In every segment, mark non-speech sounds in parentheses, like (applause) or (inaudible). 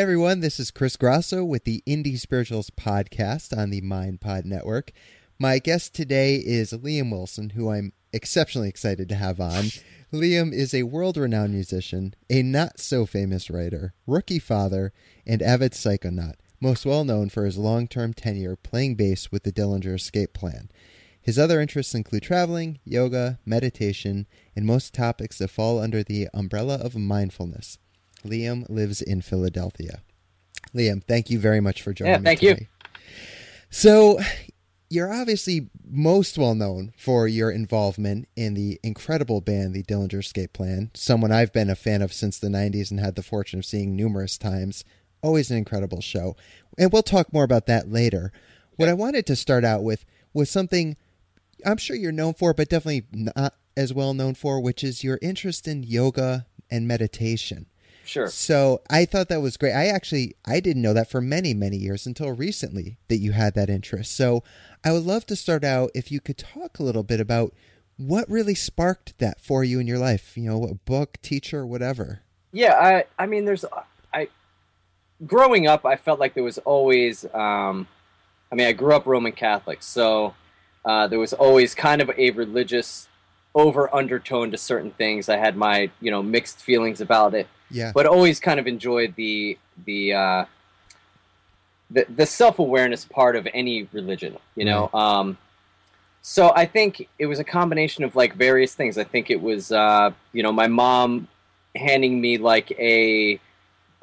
Hey everyone, this is Chris Grosso with the Indie Spiritualist podcast on the Mind Pod Network. My guest today is Liam Wilson, who I'm exceptionally excited to have on. Liam is a world renowned musician, a not so famous writer, rookie father, and avid psychonaut, most well known for his long term tenure playing bass with the Dillinger Escape Plan. His other interests include traveling, yoga, meditation, and most topics that fall under the umbrella of mindfulness. Liam lives in Philadelphia. Liam, thank you very much for joining yeah, me. Thank you. So, you're obviously most well known for your involvement in the incredible band, the Dillinger Escape Plan, someone I've been a fan of since the 90s and had the fortune of seeing numerous times. Always an incredible show. And we'll talk more about that later. What I wanted to start out with was something I'm sure you're known for, but definitely not as well known for, which is your interest in yoga and meditation. Sure. So I thought that was great. I actually I didn't know that for many many years until recently that you had that interest. So I would love to start out if you could talk a little bit about what really sparked that for you in your life. You know, a book, teacher, whatever. Yeah, I I mean, there's I growing up, I felt like there was always. Um, I mean, I grew up Roman Catholic, so uh, there was always kind of a religious over undertone to certain things. I had my you know mixed feelings about it. Yeah. But always kind of enjoyed the the uh, the, the self awareness part of any religion. You know. Right. Um, so I think it was a combination of like various things. I think it was uh, you know my mom handing me like a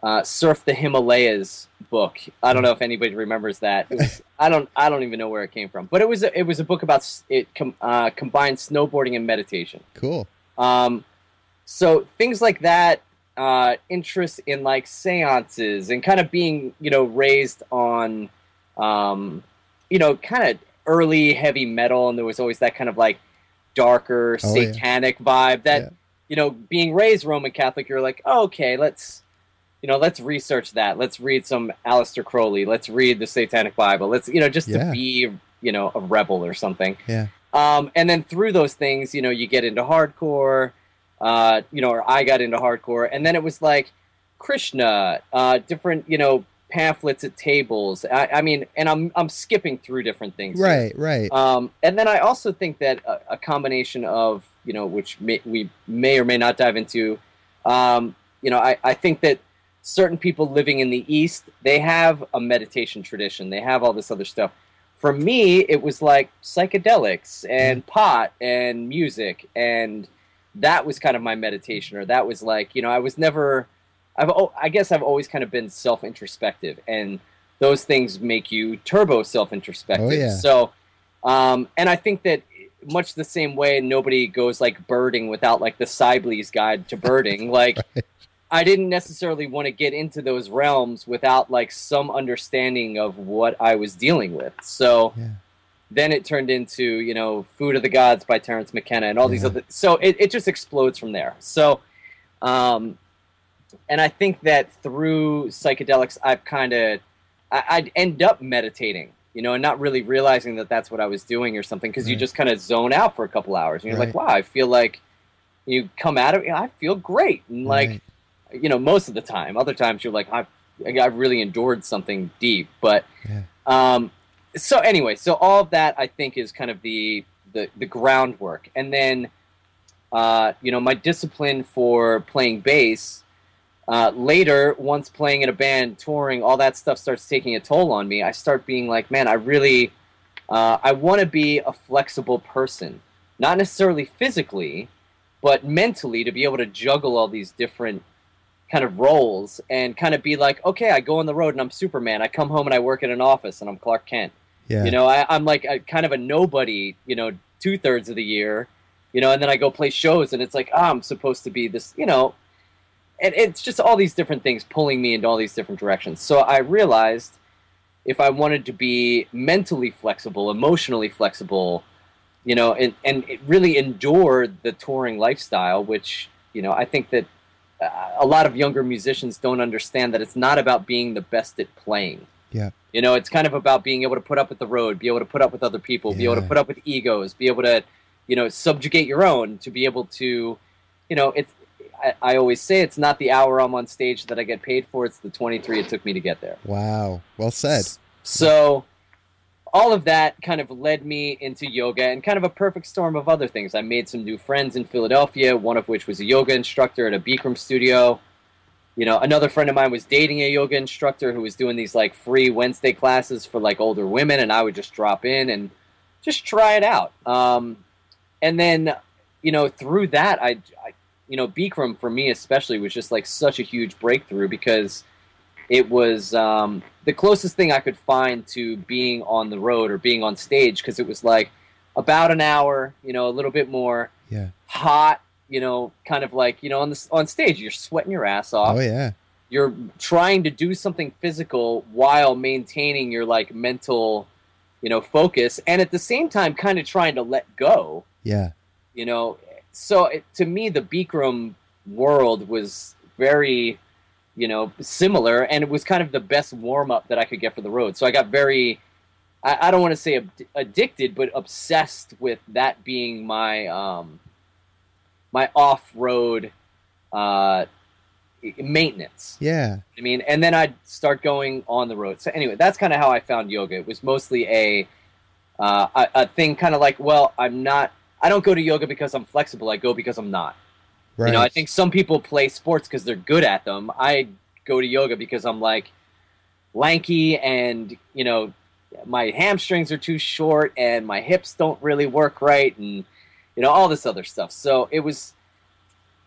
uh, Surf the Himalayas book. I don't know if anybody remembers that. It was, (laughs) I don't I don't even know where it came from, but it was a, it was a book about it com- uh, combined snowboarding and meditation. Cool. Um, so things like that, uh, interest in like seances and kind of being you know raised on, um, you know, kind of early heavy metal, and there was always that kind of like darker Oh, yeah. satanic vibe that Yeah. you know being raised Roman Catholic, you're like, oh, okay, let's you know, let's research that. Let's read some Aleister Crowley. Let's read the Satanic Bible. Let's, you know, just Yeah. to be, you know, a rebel or something. Yeah. Um, and then through those things, you know, you get into hardcore, uh, you know, or I got into hardcore, and then it was like Krishna, uh, different, you know, pamphlets at tables. I, I mean, and I'm I'm skipping through different things. here. Right. Right. Um, and then I also think that a, a combination of, you know, which may, we may or may not dive into, um, you know, I, I think that certain people living in the East, they have a meditation tradition. They have all this other stuff. For me, it was like psychedelics and pot and music. And that was kind of my meditation, or that was like, you know, I was never, I've, oh, I guess I've always kind of been self introspective. And those things make you turbo self introspective. Oh, yeah. So, um, and I think that much the same way nobody goes like birding without like the Sibley's guide to birding. (laughs) Like I didn't necessarily want to get into those realms without like some understanding of what I was dealing with. So Yeah. Then it turned into, you know, Food of the Gods by Terence McKenna and all these other so it, it just explodes from there. So um and I think that through psychedelics I've kind of I'd end up meditating you know, and not really realizing that that's what I was doing or something because you just kind of zone out for a couple hours and you're like, wow, I feel like you come out of it, I feel great. And like, Right. you know, most of the time, other times you're like, I've, I've really endured something deep. But Yeah. Um, so anyway, so all of that I think is kind of the the, the groundwork, and then uh, you know my discipline for playing bass. Uh, later, once playing in a band, touring, all that stuff starts taking a toll on me. I start being like, man, I really, uh, I want to be a flexible person, not necessarily physically, but mentally to be able to juggle all these different kind of roles and kind of be like, okay, I go on the road and I'm Superman. I come home and I work in an office and I'm Clark Kent. Yeah. You know, I, am like a, kind of a nobody. You know, two thirds of the year. You know, and then I go play shows and it's like, oh, I'm supposed to be this. You know, and it's just all these different things pulling me into all these different directions. So I realized if I wanted to be mentally flexible, emotionally flexible, you know, and and really endure the touring lifestyle, which you know, I think that uh, a lot of younger musicians don't understand that it's not about being the best at playing. Yeah. You know, it's kind of about being able to put up with the road, be able to put up with other people, be able to put up with egos, be able to, you know, subjugate your own, to be able to, you know, it's. I, I always say it's not the hour I'm on stage that I get paid for; it's the 23 it took me to get there. Wow. Well said. So, all of that kind of led me into yoga and kind of a perfect storm of other things. I made some new friends in Philadelphia, one of which was a yoga instructor at a Bikram studio. You know, another friend of mine was dating a yoga instructor who was doing these like free Wednesday classes for like older women, and I would just drop in and just try it out. Um, and then, you know, through that, I, I, you know, Bikram for me especially was just like such a huge breakthrough because it was um, the closest thing I could find to being on the road or being on stage because it was like about an hour, you know, a little bit more Yeah. hot, you know, kind of like you know on the on stage you're sweating your ass off. Oh yeah. You're trying to do something physical while maintaining your like mental, you know, focus, and at the same time, kind of trying to let go Yeah. you know so it, to me the bikram world was very you know similar and it was kind of the best warm-up that i could get for the road so i got very i, don't want to say ab- addicted but obsessed with that being my um my off-road uh maintenance Yeah. I mean, and then I'd start going on the road. So anyway, that's kind of how I found yoga. It was mostly a uh, a, a thing, kind of like, well, I'm not. I don't go to yoga because I'm flexible. I go because I'm not. Right. You know, I think some people play sports because they're good at them. I go to yoga because I'm like lanky and you know my hamstrings are too short and my hips don't really work right and you know all this other stuff. So it was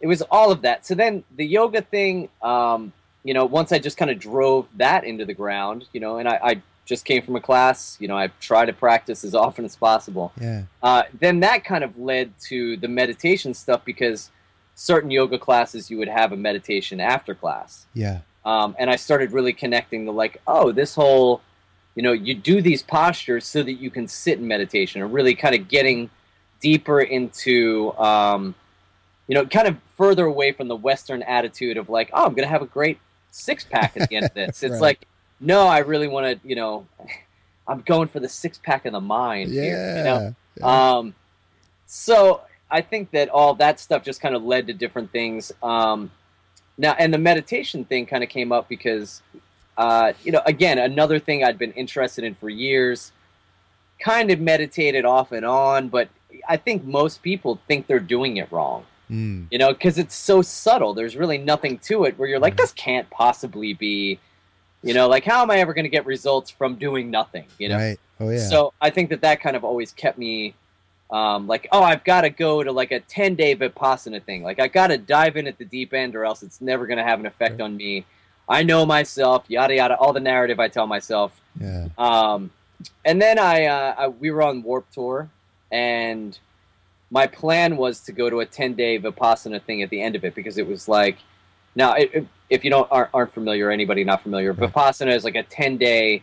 it was all of that. So then the yoga thing, um, you know, once I just kind of drove that into the ground, you know, and I, I just came from a class, you know, I try to practice as often as possible. yeah. Uh, then that kind of led to the meditation stuff because certain yoga classes you would have a meditation after class. Yeah. Um, and I started really connecting the like, oh, this whole, you know, you do these postures so that you can sit in meditation, and really kind of getting deeper into, um, you know, kind of further away from the Western attitude of like, oh, I'm going to have a great six pack at the end of this. (laughs) It's Right. like, no, I really want to, you know, (laughs) I'm going for the six pack of the mind Yeah. here. You know? Yeah. Um, so I think that all that stuff just kind of led to different things. Um, now, and the meditation thing kind of came up because, uh, you know, again, another thing I'd been interested in for years. Kind of meditated off and on, but I think most people think they're doing it wrong. Mm. You know, because it's so subtle. There's really nothing to it where you're like, this can't possibly be. You know, like how am I ever going to get results from doing nothing? You know, Right. Oh yeah. so I think that that kind of always kept me um, like, oh, I've got to go to like a 10 day Vipassana thing. Like, I got to dive in at the deep end or else it's never going to have an effect Right. on me. I know myself, yada, yada, all the narrative I tell myself. yeah. Um, and then I, uh, I, we were on Warped Tour and my plan was to go to a 10 day Vipassana thing at the end of it because it was like, now, it, if you don't aren't, aren't familiar, or anybody not familiar, Right. Vipassana is like a 10 day,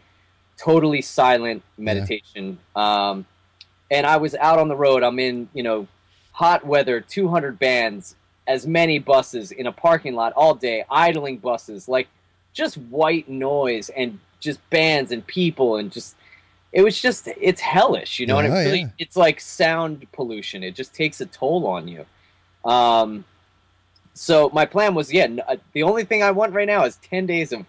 totally silent meditation. Um, and I was out on the road. I'm in, you know, hot weather, 200 bands, as many buses in a parking lot all day, idling buses, like just white noise and just bands and people and just it was just it's hellish, you know, and it Yeah, really yeah. it's like sound pollution. It just takes a toll on you. Um, so my plan was, yeah, n- uh, the only thing I want right now is ten days of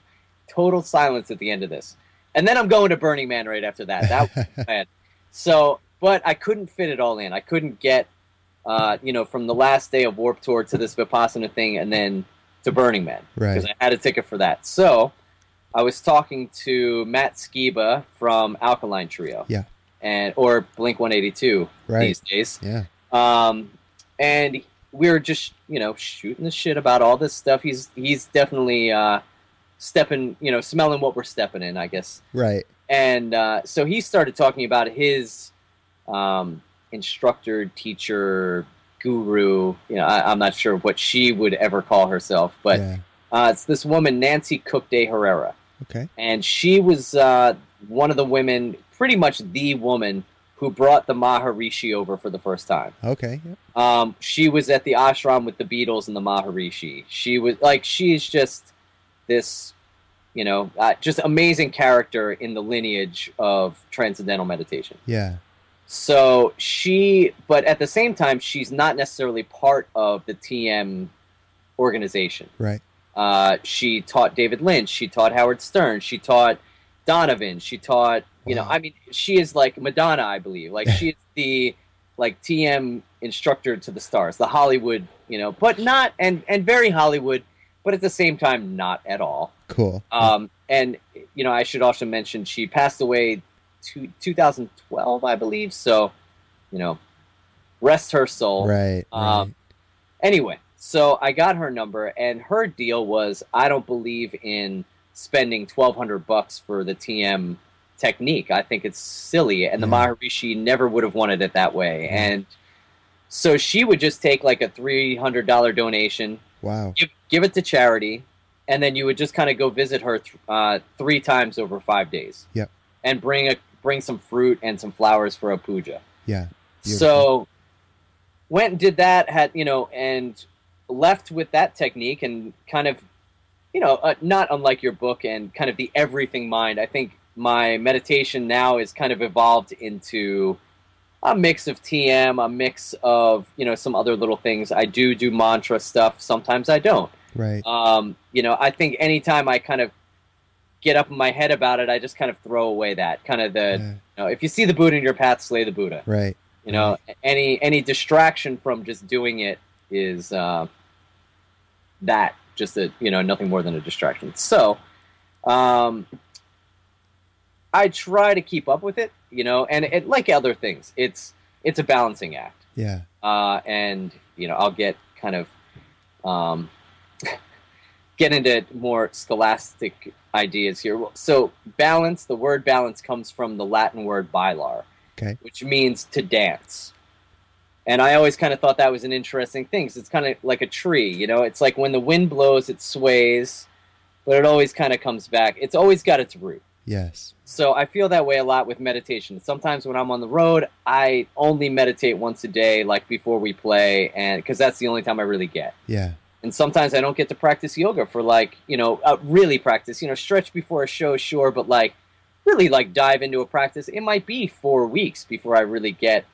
total silence at the end of this. and then I'm going to Burning Man right after that. That was the (laughs) plan. So, but I couldn't fit it all in. I couldn't get, uh, you know, from the last day of Warped Tour to this Vipassana thing, and then to Burning Man Right. because I had a ticket for that. So, I was talking to Matt Skiba from Alkaline Trio, Yeah. and or Blink 182 Right. these days. Yeah. Um, and we were just, you know, shooting the shit about all this stuff. He's he's definitely uh, stepping, you know, smelling what we're stepping in, I guess. Right. And uh, so he started talking about his um, instructor, teacher, guru. You know, I, I'm not sure what she would ever call herself, but yeah. uh, it's this woman, Nancy Cook de Herrera Okay. and she was uh, one of the women, pretty much the woman who brought the Maharishi over for the first time. Okay. Um, she was at the ashram with the Beatles and the Maharishi. She was like, she's just this, you know, uh, just amazing character in the lineage of transcendental meditation. Yeah. So she, but at the same time, she's not necessarily part of the TM organization. Right. Uh, she taught David Lynch. She taught Howard Stern. She taught Donovan. She taught, you know, Wow. I mean, she is like Madonna, I believe. Like she is the like TM instructor to the stars, the Hollywood, you know, but not and and very Hollywood, but at the same time not at all. Cool. Um, and you know, I should also mention she passed away to 2012, I believe. So, you know, rest her soul right. um, Anyway, so I got her number, and her deal was I don't believe in spending twelve hundred bucks for the TM technique. I think it's silly, and the Yeah. Maharishi never would have wanted it that way. Yeah. And so she would just take like a three hundred dollar donation, wow. give give it to charity, and then you would just kind of go visit her th- uh, three times over five days. Yep. And bring a bring some fruit and some flowers for a puja. Yeah. So went and did that, had you know, and left with that technique and kind of, you know, uh, not unlike your book and kind of the everything mind. I think my meditation now is kind of evolved into a mix of TM, a mix of you know some other little things. I do do mantra stuff. Sometimes I don't. Right. Um, you know, I think anytime I kind of get up in my head about it, I just kind of throw away that kind of the. Yeah. You know, if you see the Buddha in your path, slay the Buddha. Right. You know, any any distraction from just doing it is uh, that just a you know nothing more than a distraction. So, um, I try to keep up with it. You know, and it like other things, it's it's a balancing act Yeah. uh, and you know I'll get kind of um, (laughs) get into more scholastic ideas here. So balance, the word balance comes from the Latin word bailar, Okay. which means to dance. And I always kind of thought that was an interesting thing. 'cause it's kind of like a tree, you know. It's like when the wind blows, it sways, but it always kind of comes back. It's always got its root. Yes. So I feel that way a lot with meditation. Sometimes when I'm on the road, I only meditate once a day, like before we play, and because that's the only time I really get. Yeah. And sometimes I don't get to practice yoga for like you know uh, really practice. You know, stretch before a show, sure, but like really like dive into a practice. It might be four weeks before I really get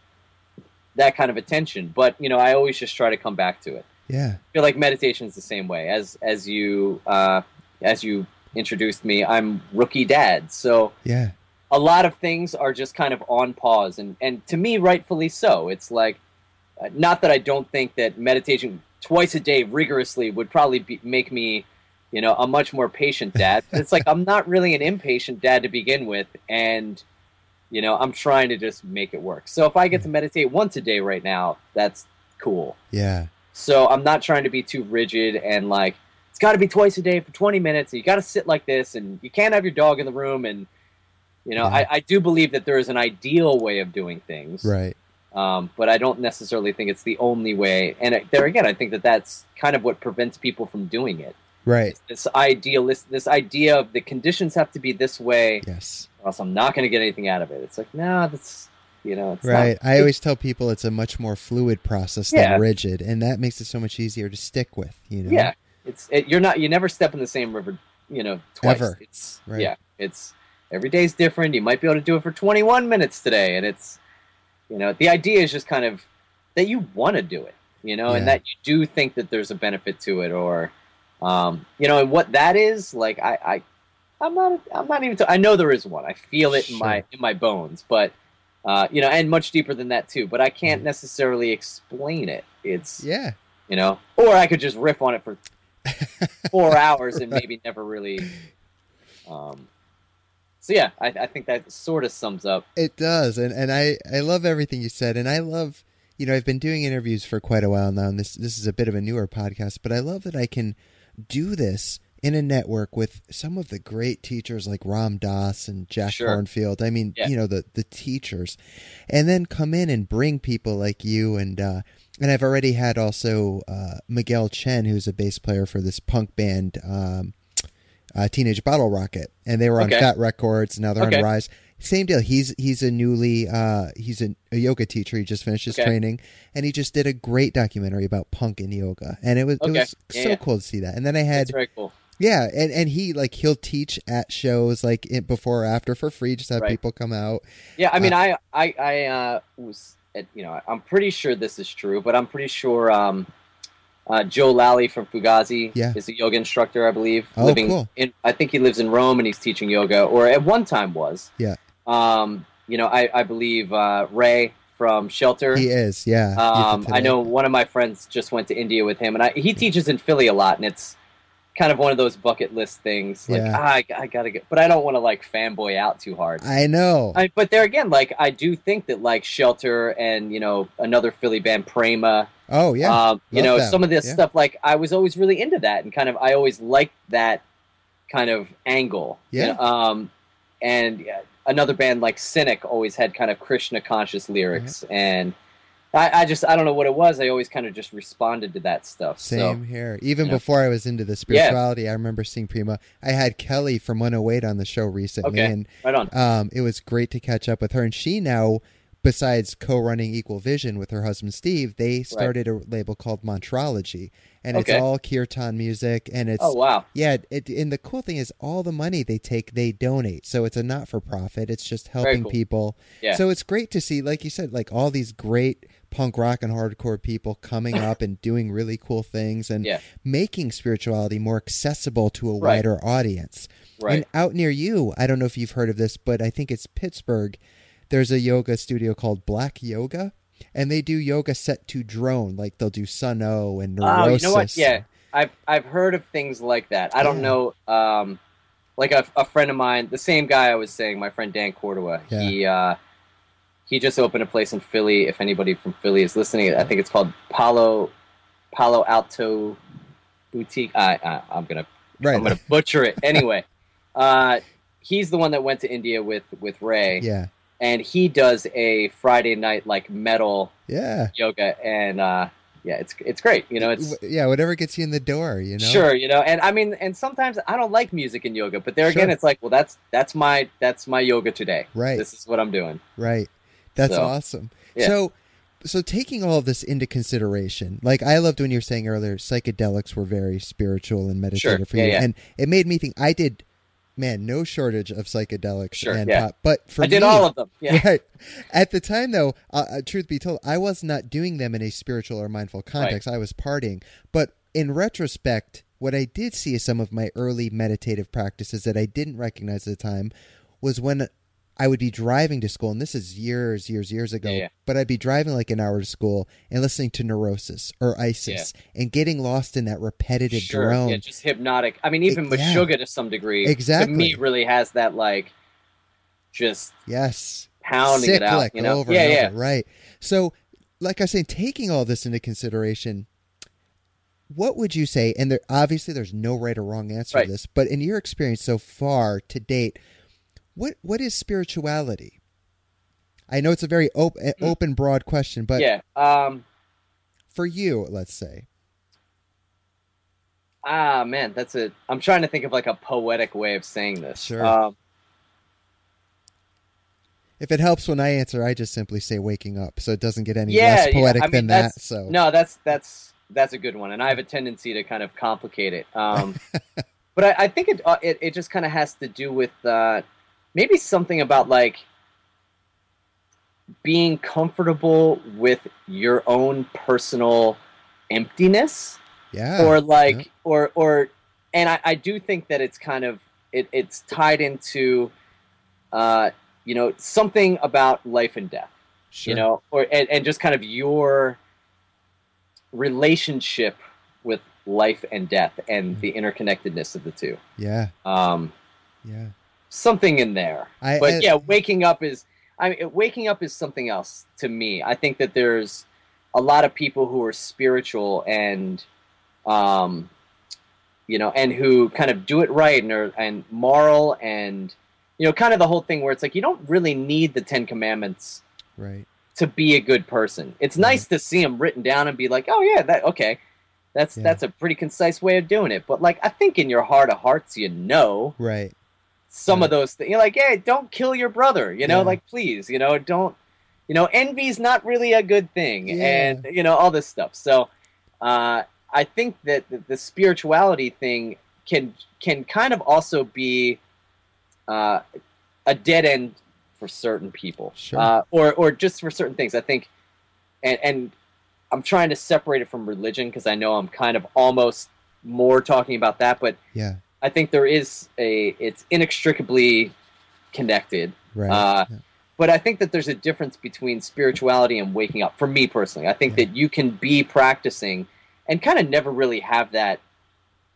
that kind of attention. But you know, I always just try to come back to it. Yeah. I feel like meditation is the same way as as you uh, as you introduced me. I'm rookie dad, so Yeah. a lot of things are just kind of on pause and and to me rightfully so it's like uh, not that i don't think that meditation twice a day rigorously would probably be, make me you know a much more patient dad it's like (laughs) i'm not really an impatient dad to begin with and you know i'm trying to just make it work so if i get to meditate once a day right now that's cool Yeah. so I'm not trying to be too rigid and like it's got to be twice a day for 20 minutes. And you got to sit like this, and you can't have your dog in the room. And you know, Yeah. I, I do believe that there is an ideal way of doing things, Right. um, but I don't necessarily think it's the only way. And there again, I think that that's kind of what prevents people from doing it. Right. This idealist, this idea of the conditions have to be this way, Yes. or else I'm not going to get anything out of it. It's like, no, that's you know, it's not- Right. I always tell people it's a much more fluid process Yeah. than rigid, and that makes it so much easier to stick with. You know. Yeah, it's it, you're not you never step in the same river, you know, twice. Ever. It's Right. yeah, it's every day's different. You might be able to do it for 21 minutes today, and it's you know the idea is just kind of that you want to do it, you know, and that you do think that there's a benefit to it, or um, you know, and what that is like, I I, I'm not. I'm not even. T- I know there is one. I feel it in my in my bones, but uh, you know, and much deeper than that too. But I can't necessarily explain it. It's Yeah. you know, or I could just riff on it for (laughs) four hours and maybe never really. Um, so yeah, I, I think that sort of sums up. It does, and and I I love everything you said, and I love you know I've been doing interviews for quite a while now, and this this is a bit of a newer podcast, but I love that I can do this in a network with some of the great teachers like Ram Dass and Jack Sure. Kornfield. I mean, Yeah. you know the the teachers, and then come in and bring people like you and. uh and I've already had also uh, Miguel Chen, who's a bass player for this punk band, um, uh, Teenage Bottlerocket, and they were on Okay. Fat Wreck Chords. Now they're Okay. on Rise. Same deal. He's he's a newly uh, he's a, a yoga teacher. He just finished his Okay. training, and he just did a great documentary about punk and yoga, and it was it was Yeah, so yeah. cool to see that. And then I had cool. yeah, and and he like he'll teach at shows like in, before or after for free. Just have Right. people come out. Yeah, I mean, I I I uh, was at, you know I'm pretty sure this is true, but I'm pretty sure um, uh, Joe Lally from Fugazi Yeah. is a yoga instructor, I believe. Oh, living cool. in I think he lives in Rome and he's teaching yoga, or at one time was. Yeah. Um, you know, I I believe uh, Ray from Shelter. He is, yeah. Um, I know one of my friends just went to India with him, and I, he teaches in Philly a lot, and it's kind of one of those bucket list things. Like, Yeah. ah, I, I gotta get, but I don't want to like fanboy out too hard. I know. I, but there again, like I do think that like Shelter and you know another Philly band Prema, oh yeah, um, you know them. some of this Yeah. stuff. Like I was always really into that, and kind of I always liked that kind of angle. you Yeah. know, um, and yeah, another band like Cynic always had kind of Krishna conscious lyrics, and I, I just I don't know what it was. I always kind of just responded to that stuff. Same So here. Even you know. before I was into the spirituality, I remember seeing Prema. I had Kelly from 108 on the show recently, Okay. and right on. um, it was great to catch up with her. And she now, besides co-running Equal Vision with her husband Steve, they started a label called Mantralogy, and it's all kirtan music, and it's Oh wow. yeah. It, and the cool thing is, all the money they take, they donate. So it's a not-for-profit. It's just helping cool. people. Yeah. So it's great to see, like you said, like all these great punk rock and hardcore people coming up and doing really cool things and Yeah. making spirituality more accessible to a Right. wider audience. Right. And out near you, I don't know if you've heard of this, but I think it's Pittsburgh. There's a yoga studio called Black Yoga, and they do yoga set to drone. Like they'll do Sunn O))) and Oh, Neurosis. you know what? Yeah, I've I've heard of things like that. I don't Yeah. know. Um, like a, a friend of mine, the same guy I was saying, my friend Dan Cordova. Yeah. He uh, he just opened a place in Philly. If anybody from Philly is listening, I think it's called Palo Palo Alto Boutique. I, I I'm gonna Right. I'm gonna butcher it anyway. (laughs) uh, he's the one that went to India with with Ray, yeah. And he does a Friday night like metal Yeah. yoga, and uh, yeah, it's it's great. You know, it's yeah, whatever gets you in the door, you know? Sure, you know, and I mean, and sometimes I don't like music and yoga, but there again, Sure. it's like, well, that's that's my that's my yoga today. Right. This is what I'm doing. Right. That's So, awesome. yeah. So so taking all of this into consideration, like I loved when you were saying earlier, psychedelics were very spiritual and meditative Sure. for Yeah, you. yeah. And it made me think I did man, no shortage of psychedelics Sure, and yeah. pop. But for I did me, all of them. Yeah, Right. At the time, though, uh, uh, truth be told, I was not doing them in a spiritual or mindful context. I was partying. But in retrospect, what I did see as some of my early meditative practices that I didn't recognize at the time was when I would be driving to school, and this is years, years, years ago, Yeah, yeah. but I'd be driving like an hour to school and listening to Neurosis or Isis and getting lost in that repetitive sure. drone. Yeah, just hypnotic. I mean, even with yeah. sugar to some degree, Exactly. To me, really has that like just yes. pounding it out. cyclic You know, over yeah, and yeah. over, right. So, like I saying, taking all this into consideration, what would you say? And there, obviously, there's no right or wrong answer Right. to this, but in your experience so far to date, what what is spirituality? I know it's a very op- eh, Hmm. open, broad question, but yeah. Um. for you, let's say, Ah, man, that's a. I'm trying to think of like a poetic way of saying this. Sure. Um, if it helps when I answer, I just simply say waking up, so it doesn't get any Yeah, less yeah. poetic I mean, than that. So, No, that's that's that's a good one, and I have a tendency to kind of complicate it. Um, (laughs) but I, I think it, uh, it it just kind of has to do with uh, maybe something about like being comfortable with your own personal emptiness, yeah, or like, yeah. or or, and I, I do think that it's kind of it, it's tied into, uh, you know, something about life and death. Sure. You know, or and, and just kind of your relationship with life and death and the interconnectedness of the two. Yeah. Um, Yeah. Something in there. I, but I- yeah, waking up is. I mean, waking up is something else to me. I think that there's a lot of people who are spiritual and, um, you know, and who kind of do it right and are and moral and, you know, kind of the whole thing where it's like you don't really need the Ten Commandments Right. to be a good person. It's nice to see them written down and be like, oh yeah, that okay, that's Yeah. that's a pretty concise way of doing it. But like, I think in your heart of hearts, you know Right. Some of those things. You're like, hey, don't kill your brother. You know, Yeah. like please, you know, don't. You know, envy's not really a good thing, Yeah. and you know all this stuff. So, uh, I think that the, the spirituality thing can can kind of also be uh, a dead end for certain people, Sure. uh, or or just for certain things. I think, and and I'm trying to separate it from religion because I know I'm kind of almost more talking about that, but Yeah. I think there is a it's inextricably connected. Right. Uh, Yeah. But I think that there's a difference between spirituality and waking up. For me personally, I think Yeah. that you can be practicing and kind of never really have that.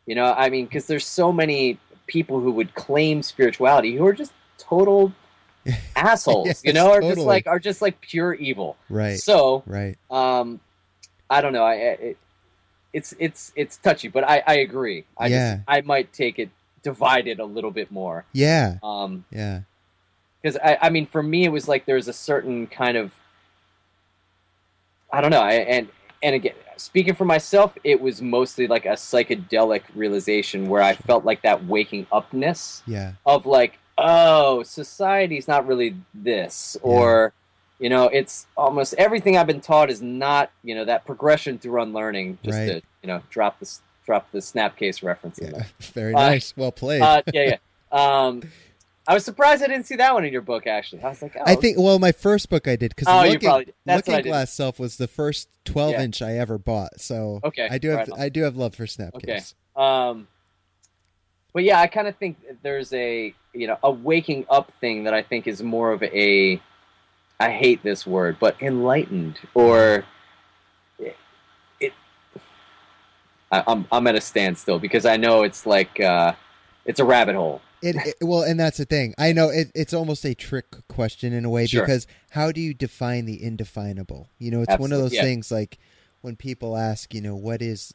You know, I mean, because there's so many people who would claim spirituality who are just total (laughs) assholes. Yes, you know, are just like are just like pure evil. right. So right. um, I don't know. I it, it's it's it's touchy, but I I agree. I Yeah. just I might take it divided a little bit more. Yeah. Um, Yeah. because I I mean for me it was like there's a certain kind of I don't know. I, and and again, speaking for myself, it was mostly like a psychedelic realization where I felt like that waking upness Yeah. of like, oh, society's not really this, or you know, it's almost everything I've been taught is not, you know, that progression through unlearning. Just Right. to you know, drop this drop the snapcase reference Yeah. (laughs) Very Uh, nice. Well played. Uh, yeah, yeah. (laughs) Um, I was surprised I didn't see that one in your book. Actually, I was like, oh, I think well, my first book I did because Oh, looking, probably- looking glass self was the first twelve Yeah. inch I ever bought. So Okay, I do have right. I do have love for Snapcase. Okay. Um, but yeah, I kind of think there's a you know a waking up thing that I think is more of a I hate this word, but enlightened or it. it I, I'm I'm at a standstill because I know it's like uh, it's a rabbit hole. It, it- well, and that's the thing. I know it, it's almost a trick question in a way Sure. because how do you define the indefinable? You know, it's one of those yeah. things like when people ask, you know, what is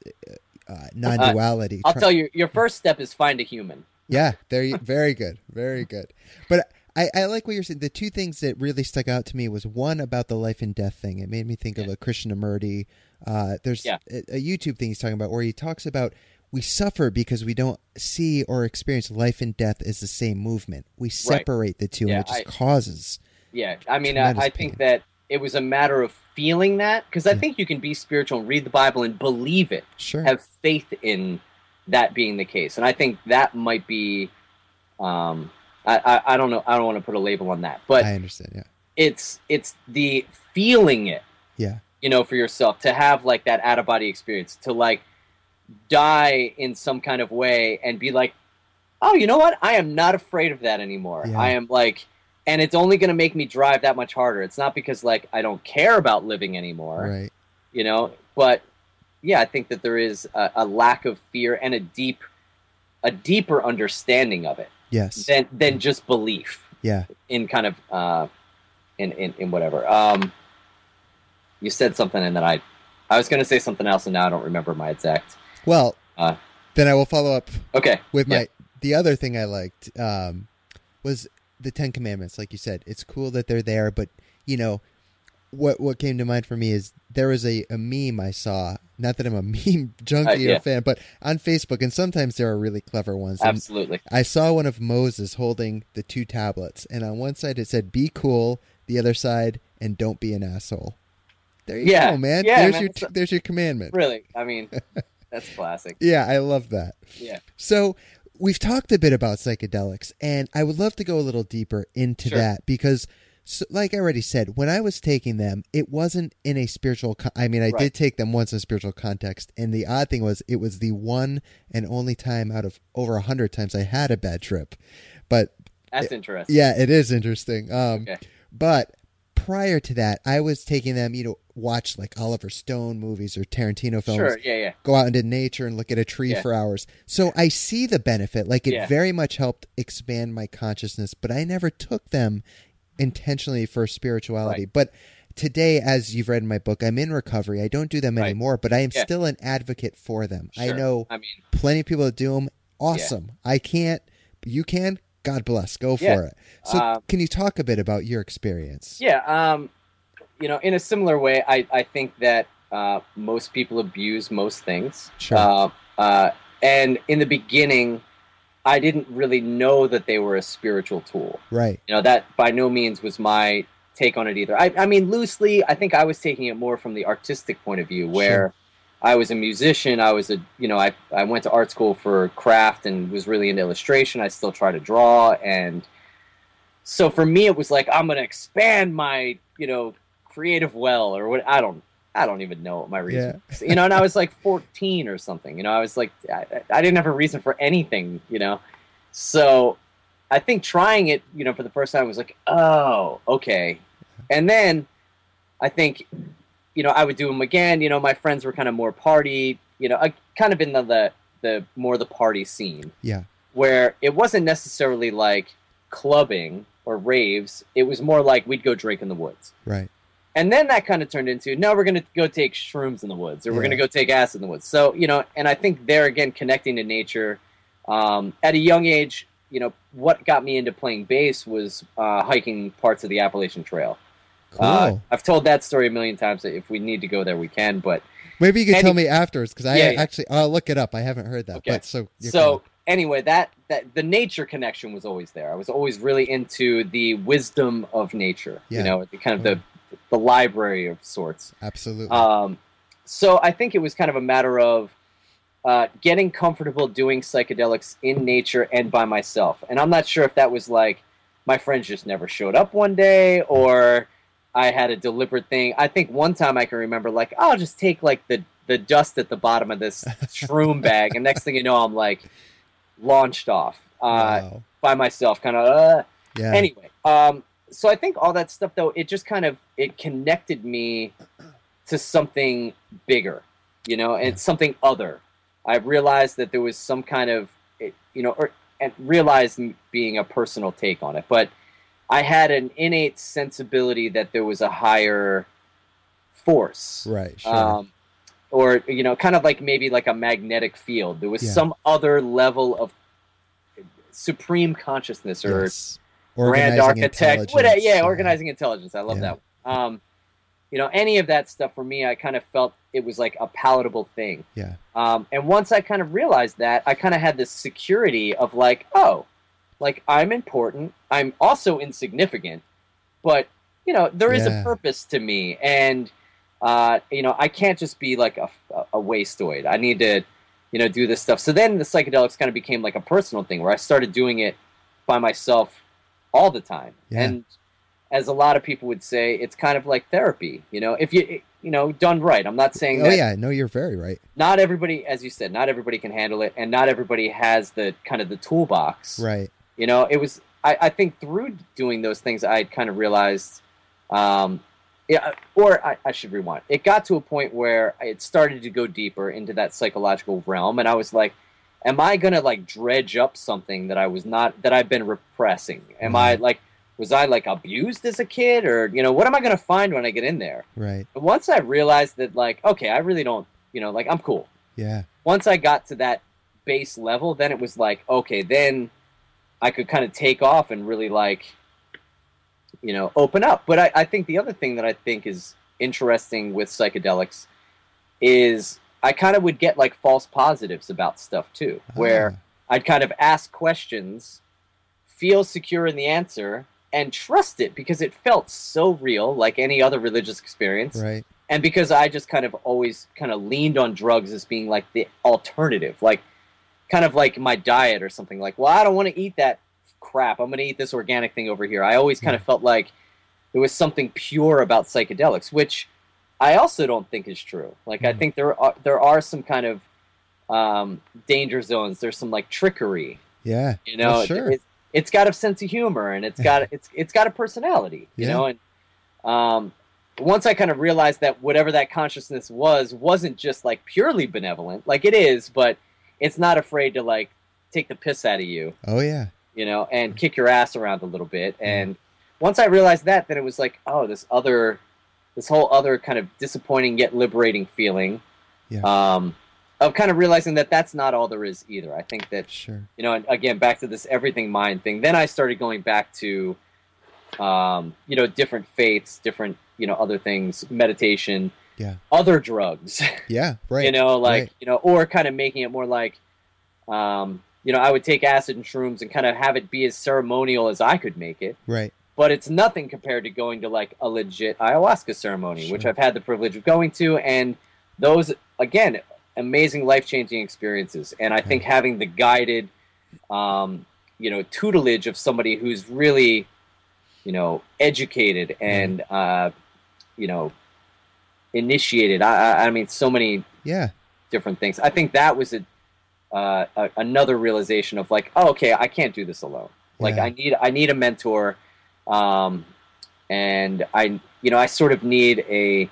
uh, non-duality? I'll Try- tell you, your first step is find a human. Yeah, there you very good. Very good. But I, I like what you're saying. The two things that really stuck out to me was one about the life and death thing. It made me think of a Krishnamurti. Uh, there's Yeah. a, a YouTube thing he's talking about where he talks about we suffer because we don't see or experience life and death as the same movement. We separate the two, Yeah, and it just I- causes. Yeah, I mean, I, I think that it was a matter of feeling that because I Yeah. think you can be spiritual and read the Bible and believe it, Sure. have faith in that being the case, and I think that might be. Um, I, I, I don't know. I don't want to put a label on that, but I understand. Yeah. it's it's the feeling it, Yeah. you know, for yourself to have like that out of body experience, to like die in some kind of way and be like, oh, you know what? I am not afraid of that anymore. Yeah. I am like, and it's only going to make me drive that much harder. It's not because like I don't care about living anymore, Right. you know, but yeah, I think that there is a, a lack of fear and a deep, a deeper understanding of it Yes. than than just belief Yeah. in kind of uh, in, in in whatever. Um, you said something, and then I, I was going to say something else, and now I don't remember my exact. Well, Uh, then I will follow up Okay, with my Yeah. the other thing I liked um, was the Ten Commandments. Like you said, it's cool that they're there, but you know what what came to mind for me is there was a, a meme I saw. Not that I'm a (laughs) meme junkie Uh, or fan, but on Facebook, and sometimes there are really clever ones. And absolutely. I saw one of Moses holding the two tablets, and on one side it said "Be cool," the other side, "And don't be an asshole." There you Yeah. go, man. Yeah, there's man, your there's your commandment. Really, I mean, (laughs) that's classic. Yeah, I love that. Yeah, So we've talked a bit about psychedelics, and I would love to go a little deeper into Sure. that because So, like I already said, when I was taking them, it wasn't in a spiritual. Con- I mean, I Right. did take them once in a spiritual context, and the odd thing was, it was the one and only time out of over a hundred times I had a bad trip. But That's interesting. yeah, it is interesting. Um, Okay. but prior to that, I was taking them, you know, watch like Oliver Stone movies or Tarantino films. Sure. Yeah. Yeah. Go out into nature and look at a tree Yeah. for hours. So I see the benefit. Like it Yeah. very much helped expand my consciousness, but I never took them intentionally for spirituality. Right. But today, as you've read in my book, I'm in recovery. I don't do them Right. anymore, but I am Yeah. still an advocate for them. I know I mean, plenty of people that do them. Awesome. I can't. You can. God bless. Go Yeah. for it. So, Um, can you talk a bit about your experience? yeah. Um, you know, in a similar way, I I think that uh, most people abuse most things. Sure. Uh, uh, and in the beginning, I didn't really know that they were a spiritual tool. Right. You know, that by no means was my take on it either. I, I mean, loosely, I think I was taking it more from the artistic point of view, where Sure. I was a musician. I was a, you know, I, I went to art school for craft and was really into illustration. I still try to draw. And so for me, it was like, I'm going to expand my, you know, creative well or what. I don't, I don't even know what my reason was. You know, and I was like (laughs) 14 or something. You know, I was like, I, I didn't have a reason for anything, you know. So I think trying it, you know, for the first time was like, oh, okay. And then I think, you know, I would do them again. You know, my friends were kind of more party, you know, I, kind of in the, the the more the party scene Yeah. where it wasn't necessarily like clubbing or raves. It was more like we'd go drink in the woods. Right. And then that kind of turned into no, we're going to go take shrooms in the woods, or we're going to go take acid in the woods. So you know, and I think there again, connecting to nature um, at a young age, you know, what got me into playing bass was uh, hiking parts of the Appalachian Trail. Cool. Uh, I've told that story a million times. If we need to go there, we can. But Maybe you can any- tell me afterwards because I Yeah, yeah. actually I'll look it up. I haven't heard that. Okay. But so you're so anyway, that that the nature connection was always there. I was always really into the wisdom of nature. Yeah. You know, the kind of the the library of sorts. absolutely. Um, so I think it was kind of a matter of uh, getting comfortable doing psychedelics in nature and by myself. And I'm not sure if that was like my friends just never showed up one day or I had a deliberate thing. I think one time I can remember like I'll just take like the the dust at the bottom of this (laughs) shroom bag, and next thing you know, I'm like launched off uh, wow. by myself, kind of. Uh, Yeah. anyway um so i think all that stuff though it just kind of it connected me to something bigger you know and Yeah. something other i realized that there was some kind of you know or and realized being a personal take on it but i had an innate sensibility that there was a higher force right. Sure. um, or you know, kind of like maybe like a magnetic field. There was Yeah. some other level of supreme consciousness or yes. Grand architect. Whatever, yeah, uh, organizing intelligence. I love Yeah. that. Um, you know, any of that stuff for me, I kind of felt it was like a palatable thing. Yeah. Um, and once I kind of realized that, I kind of had this security of like, oh, like I'm important. I'm also insignificant, but you know, there is Yeah. a purpose to me, and uh, you know, I can't just be like a, a wasteoid. I need to, you know, do this stuff. So then the psychedelics kind of became like a personal thing where I started doing it by myself all the time. Yeah. And as a lot of people would say, it's kind of like therapy. You know, if you you know done right. I'm not saying Oh that yeah, no, you're very right. not everybody, as you said, not everybody can handle it, and not everybody has the kind of the toolbox. Right. You know, it was. I, I think through doing those things, I kind of realized. Um, yeah, or I, I should rewind. It got to a point where it started to go deeper into that psychological realm, and I was like, "Am I gonna like dredge up something that I was not that I've been repressing? Am I mm-hmm. like was I like abused as a kid, or you know, what am I gonna find when I get in there?" Right. And once I realized that, like, okay, I really don't, you know, like I'm cool Yeah. once I got to that base level, then it was like, okay, then I could kind of take off and really like, you know, open up. But I, I think the other thing that I think is interesting with psychedelics is I kind of would get like false positives about stuff too, where Ah, I'd kind of ask questions, feel secure in the answer, and trust it because it felt so real, like any other religious experience right. and because I just kind of always kind of leaned on drugs as being like the alternative, like kind of like my diet or something. Like, well, I don't want to eat that crap. I'm going to eat this organic thing over here. I always kind of felt like there was something pure about psychedelics, which I also don't think is true. Like I Mhm. think there are there are some kind of um, danger zones. There's some like trickery. Yeah. You know, sure. it, it's got a sense of humor and it's got (laughs) it's it's got a personality. You Yeah. know, and um, once I kind of realized that whatever that consciousness was wasn't just like purely benevolent, like it is, but it's not afraid to like take the piss out of you Oh yeah. you know, and kick your ass around a little bit. And once I realized that, then it was like, oh, this other, this whole other kind of disappointing yet liberating feeling Yeah. um, of kind of realizing that that's not all there is either. I think that Sure. you know, and again, back to this everything mind thing. Then I started going back to, um, you know, different faiths, different, you know, other things, meditation, Yeah. other drugs, (laughs) Yeah. Right. you know, like, right. you know, or kind of making it more like, um, you know, I would take acid and shrooms and kind of have it be as ceremonial as I could make it. Right. But it's nothing compared to going to like a legit ayahuasca ceremony, which I've had the privilege of going to. And those, again, amazing life changing experiences. And I think having the guided, um, you know, tutelage of somebody who's really, you know, educated and, uh, you know, initiated. I, I, I mean, so many Yeah. different things. I think that was a, uh, a another realization of like, oh, okay, I can't do this alone. Like, Yeah. I need I need a mentor, um, and I you know I sort of need a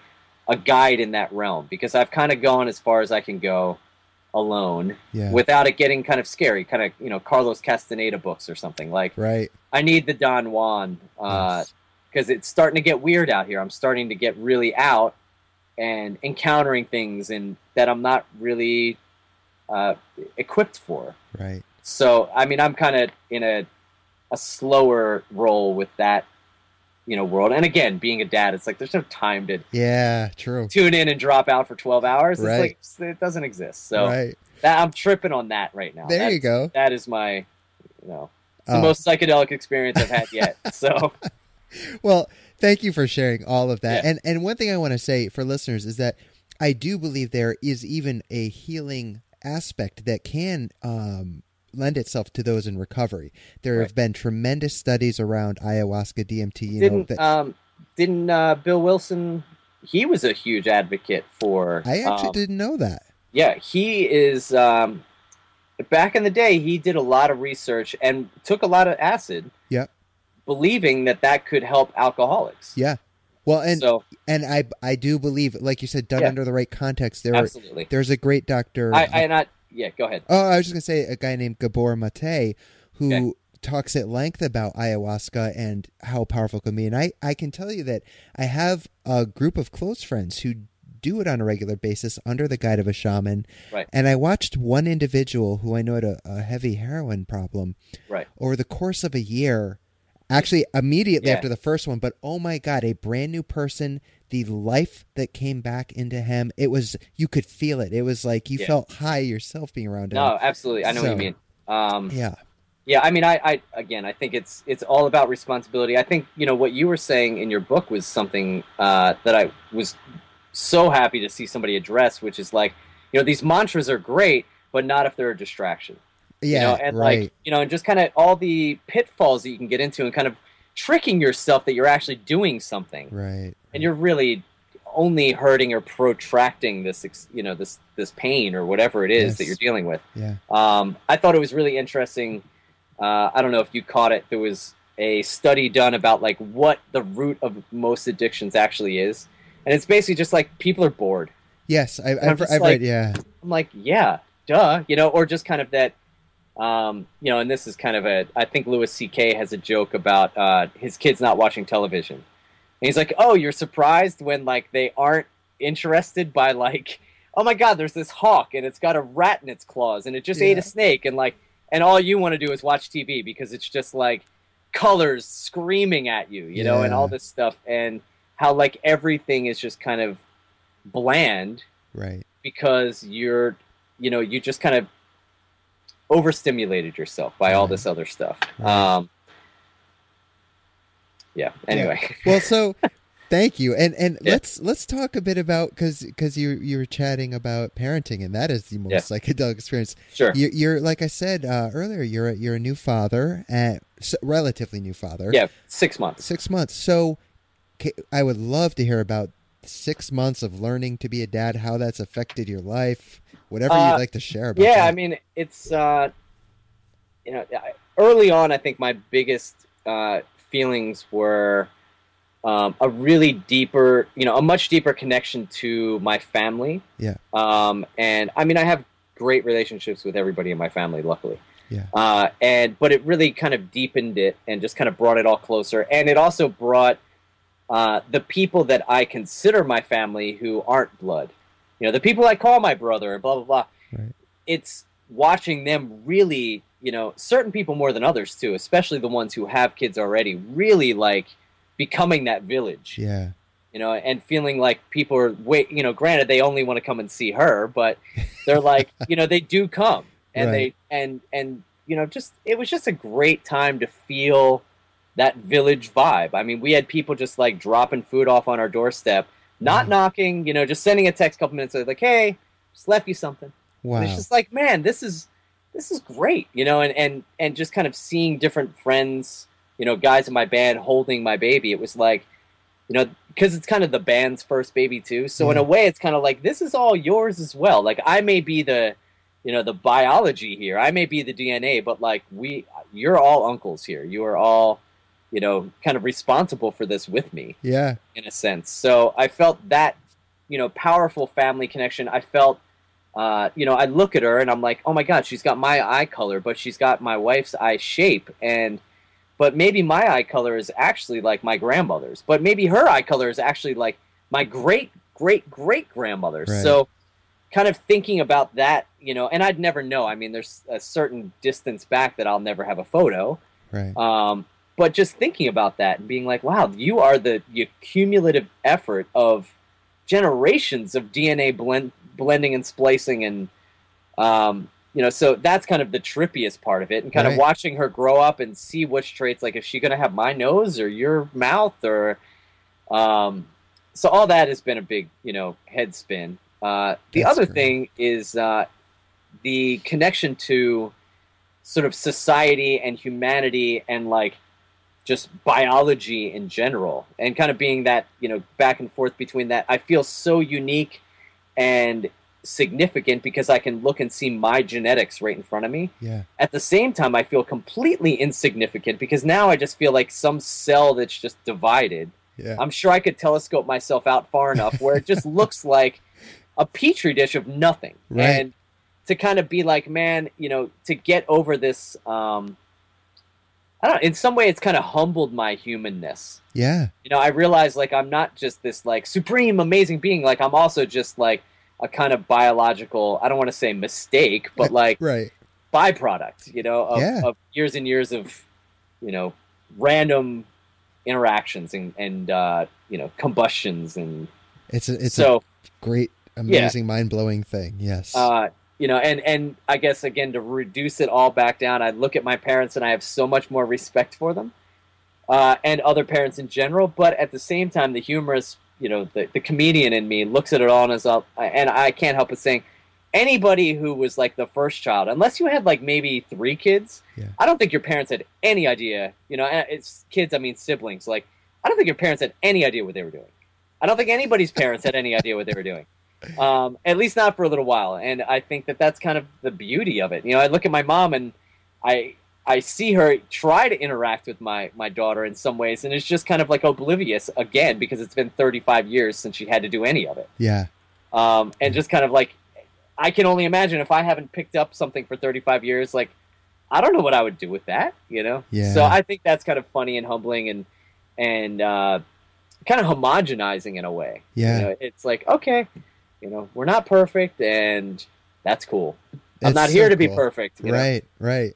a guide in that realm because I've kind of gone as far as I can go alone Yeah. without it getting kind of scary, kind of you know Carlos Castaneda books or something. Like, right. I need the Don Juan. Uh, Yes. because it's starting to get weird out here. I'm starting to get really out and encountering things and that I'm not really uh, equipped for. Right. So I mean, I'm kind of in a a slower role with that you know world. And again, being a dad, it's like there's no time to Yeah. True. tune in and drop out for 12 hours. It's Right. like it doesn't exist. So right. that I'm tripping on that right now. There That's- you go. That is my you know. It's the Oh. most psychedelic experience I've had yet. (laughs) So Well, thank you for sharing all of that. Yeah. And and one thing I want to say for listeners is that I do believe there is even a healing aspect that can um, lend itself to those in recovery. There have been tremendous studies around ayahuasca, DMT. You know didn't that um didn't uh, Bill Wilson? He was a huge advocate for. I actually um, didn't know that. Yeah, he is. Um, back in the day, he did a lot of research and took a lot of acid. Yep. Believing that that could help alcoholics. Yeah. Well, and so and I I do believe, like you said, done Yeah. under the right context. There, absolutely. there's a great doctor. I, I not. Yeah, go ahead. Oh, I was just gonna say a guy named Gabor Mate who Okay. talks at length about ayahuasca and how powerful it can be. And I, I can tell you that I have a group of close friends who do it on a regular basis under the guide of a shaman. Right. And I watched one individual who I know had a, a heavy heroin problem Right. over the course of a year. Actually, immediately Yeah. after the first one, but oh my God, a brand new person, the life that came back into him, it was, you could feel it. It was like you Yeah. felt high yourself being around him. No, absolutely. I know what you mean. Um, Yeah. Yeah, I mean, I, I again, I think it's it's all about responsibility. I think you know what you were saying in your book was something uh, that I was so happy to see somebody address, which is like, you know, these mantras are great, but not if they're a distraction. Yeah. you know, and right. like you know, and just kind of all the pitfalls that you can get into, and kind of tricking yourself that you're actually doing something, right. and you're really only hurting or protracting this, you know, this this pain or whatever it is that you're dealing with. Yeah. Um, I thought it was really interesting. Uh, I don't know if you caught it. There was a study done about like what the root of most addictions actually is, and it's basically just like people are bored. Yes, I, I've like- read. Yeah. I'm like, yeah, duh, you know, or just kind of that, um, you know, and this is kind of a. I think Louis C.K. has a joke about uh, his kids not watching television, and he's like, oh, you're surprised when like they aren't interested by like, oh my god, there's this hawk and it's got a rat in its claws and it just ate a snake and like, and all you want to do is watch TV because it's just like colors screaming at you, you know, and all this stuff and how like everything is just kind of bland Right. because you're you know you just kind of overstimulated yourself by all this other stuff um yeah anyway Well, so (laughs) thank you, and and Yeah. let's let's talk a bit about because because you you were chatting about parenting, and that is the most Yeah. psychedelic experience. sure You, you're like I said uh, earlier, you're a, you're a new father, and relatively new father. yeah six months six months. So I would love to hear about six months of learning to be a dad, how that's affected your life, whatever Uh, you'd like to share about. yeah that. i mean it's uh you know early on i think my biggest uh feelings were um, a really deeper you know a much deeper connection to my family Yeah. um and i mean i have great relationships with everybody in my family luckily Yeah. uh and but it really kind of deepened it and just kind of brought it all closer and it also brought uh, the people that I consider my family who aren't blood, you know, the people I call my brother, blah blah blah. Right. It's watching them really, you know, certain people more than others too, especially the ones who have kids already, really like becoming that village, yeah, you know, and feeling like people are wait, you know, granted they only want to come and see her, but they're like, (laughs) you know, they do come and Right. they and and you know, just it was just a great time to feel that village vibe. I mean, we had people just like dropping food off on our doorstep, not Mhm. knocking, you know, just sending a text a couple minutes later, like, "Hey, just left you something." wow, And it's just like, man, this is this is great, you know, and and and just kind of seeing different friends, you know, guys in my band holding my baby. It was like, you know, because it's kind of the band's first baby too. So in a way, it's kind of like this is all yours as well. Like I may be the, you know, the biology here. I may be the DNA, but like we, you're all uncles here. You are all, you know, kind of responsible for this with me yeah, in a sense. So I felt that, you know, powerful family connection. I felt, uh, you know, I look at her and I'm like, oh my God, she's got my eye color, but she's got my wife's eye shape. And, but maybe my eye color is actually like my grandmother's, but maybe her eye color is actually like my great, great, great grandmother's. Right. So kind of thinking about that, you know, and I'd never know. I mean, there's a certain distance back that I'll never have a photo. right, Um, but just thinking about that and being like, wow, you are the, the cumulative effort of generations of DNA blend, blending and splicing. And, um, you know, so that's kind of the trippiest part of it. And kind Right. of watching her grow up and see which traits, like, is she going to have my nose or your mouth or, um, so all that has been a big, you know, head spin. Uh, the That's other great. thing is uh, the connection to sort of society and humanity and like just biology in general and kind of being that you know back and forth between that i feel so unique and significant because i can look and see my genetics right in front of me yeah, at the same time i feel completely insignificant because now i just feel like some cell that's just divided yeah, I'm sure I could telescope myself out far enough where it just (laughs) looks like a petri dish of nothing. Right. And to kind of be like, man, you know, to get over this, um, I don't know, in some way it's kind of humbled my humanness. yeah, You know, I realize like I'm not just this like supreme amazing being, like I'm also just like a kind of biological, I don't want to say mistake, but (laughs) like right, byproduct, you know, of, Yeah. of years and years of, you know, random interactions and, and uh, you know, combustions and it's a it's so, a great, amazing, mind blowing thing. Yes, uh, you know, and, and I guess again, to reduce it all back down, I look at my parents and I have so much more respect for them uh, and other parents in general. But at the same time, the humorous, you know, the, the comedian in me looks at it all and is up, and I can't help but saying, anybody who was like the first child, unless you had like maybe three kids, Yeah. I don't think your parents had any idea. You know, it's kids. I mean siblings. Like, I don't think your parents had any idea what they were doing. I don't think anybody's parents had any idea what they were doing. Um, at least not for a little while. And I think that that's kind of the beauty of it. You know, I look at my mom and I I see her try to interact with my my daughter in some ways, and it's just kind of like oblivious again because it's been 35 years since she had to do any of it. yeah, Um, and just kind of like I can only imagine if I haven't picked up something for 35 years, like I don't know what I would do with that, you know. Yeah. So I think that's kind of funny and humbling and and uh, kind of homogenizing in a way. yeah. You know, it's like okay, you know, we're not perfect, and that's cool. I'm not so here to be perfect. you know? Right, right.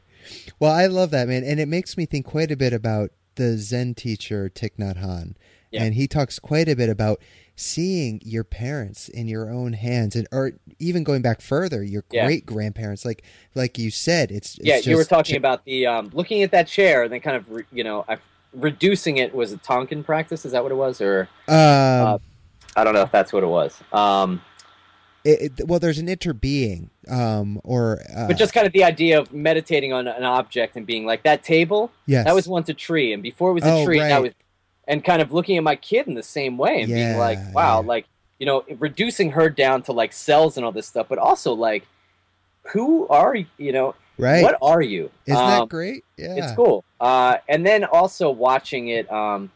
Well, I love that man, and it makes me think quite a bit about the Zen teacher Thich Nhat Hanh, Yeah. and he talks quite a bit about seeing your parents in your own hands, and or even going back further, your Yeah. great grandparents. Like, like you said, it's, it's Yeah, you were talking about the um, looking at that chair and then kind of re- you know I, reducing it. Was a Tonkin practice? Is that what it was, or Um, I don't know if that's what it was. Um, it, it- well, there's an interbeing, um, or uh, but just kind of the idea of meditating on an object and being like that table yes, that was once a tree and before it was a Oh, tree right. that was and kind of looking at my kid in the same way and being like, wow, yeah. like you know, reducing her down to like cells and all this stuff, but also like, who are you? You know, Right. what are you? Isn't Um, that great? Yeah. it's cool. Uh, and then also watching it um,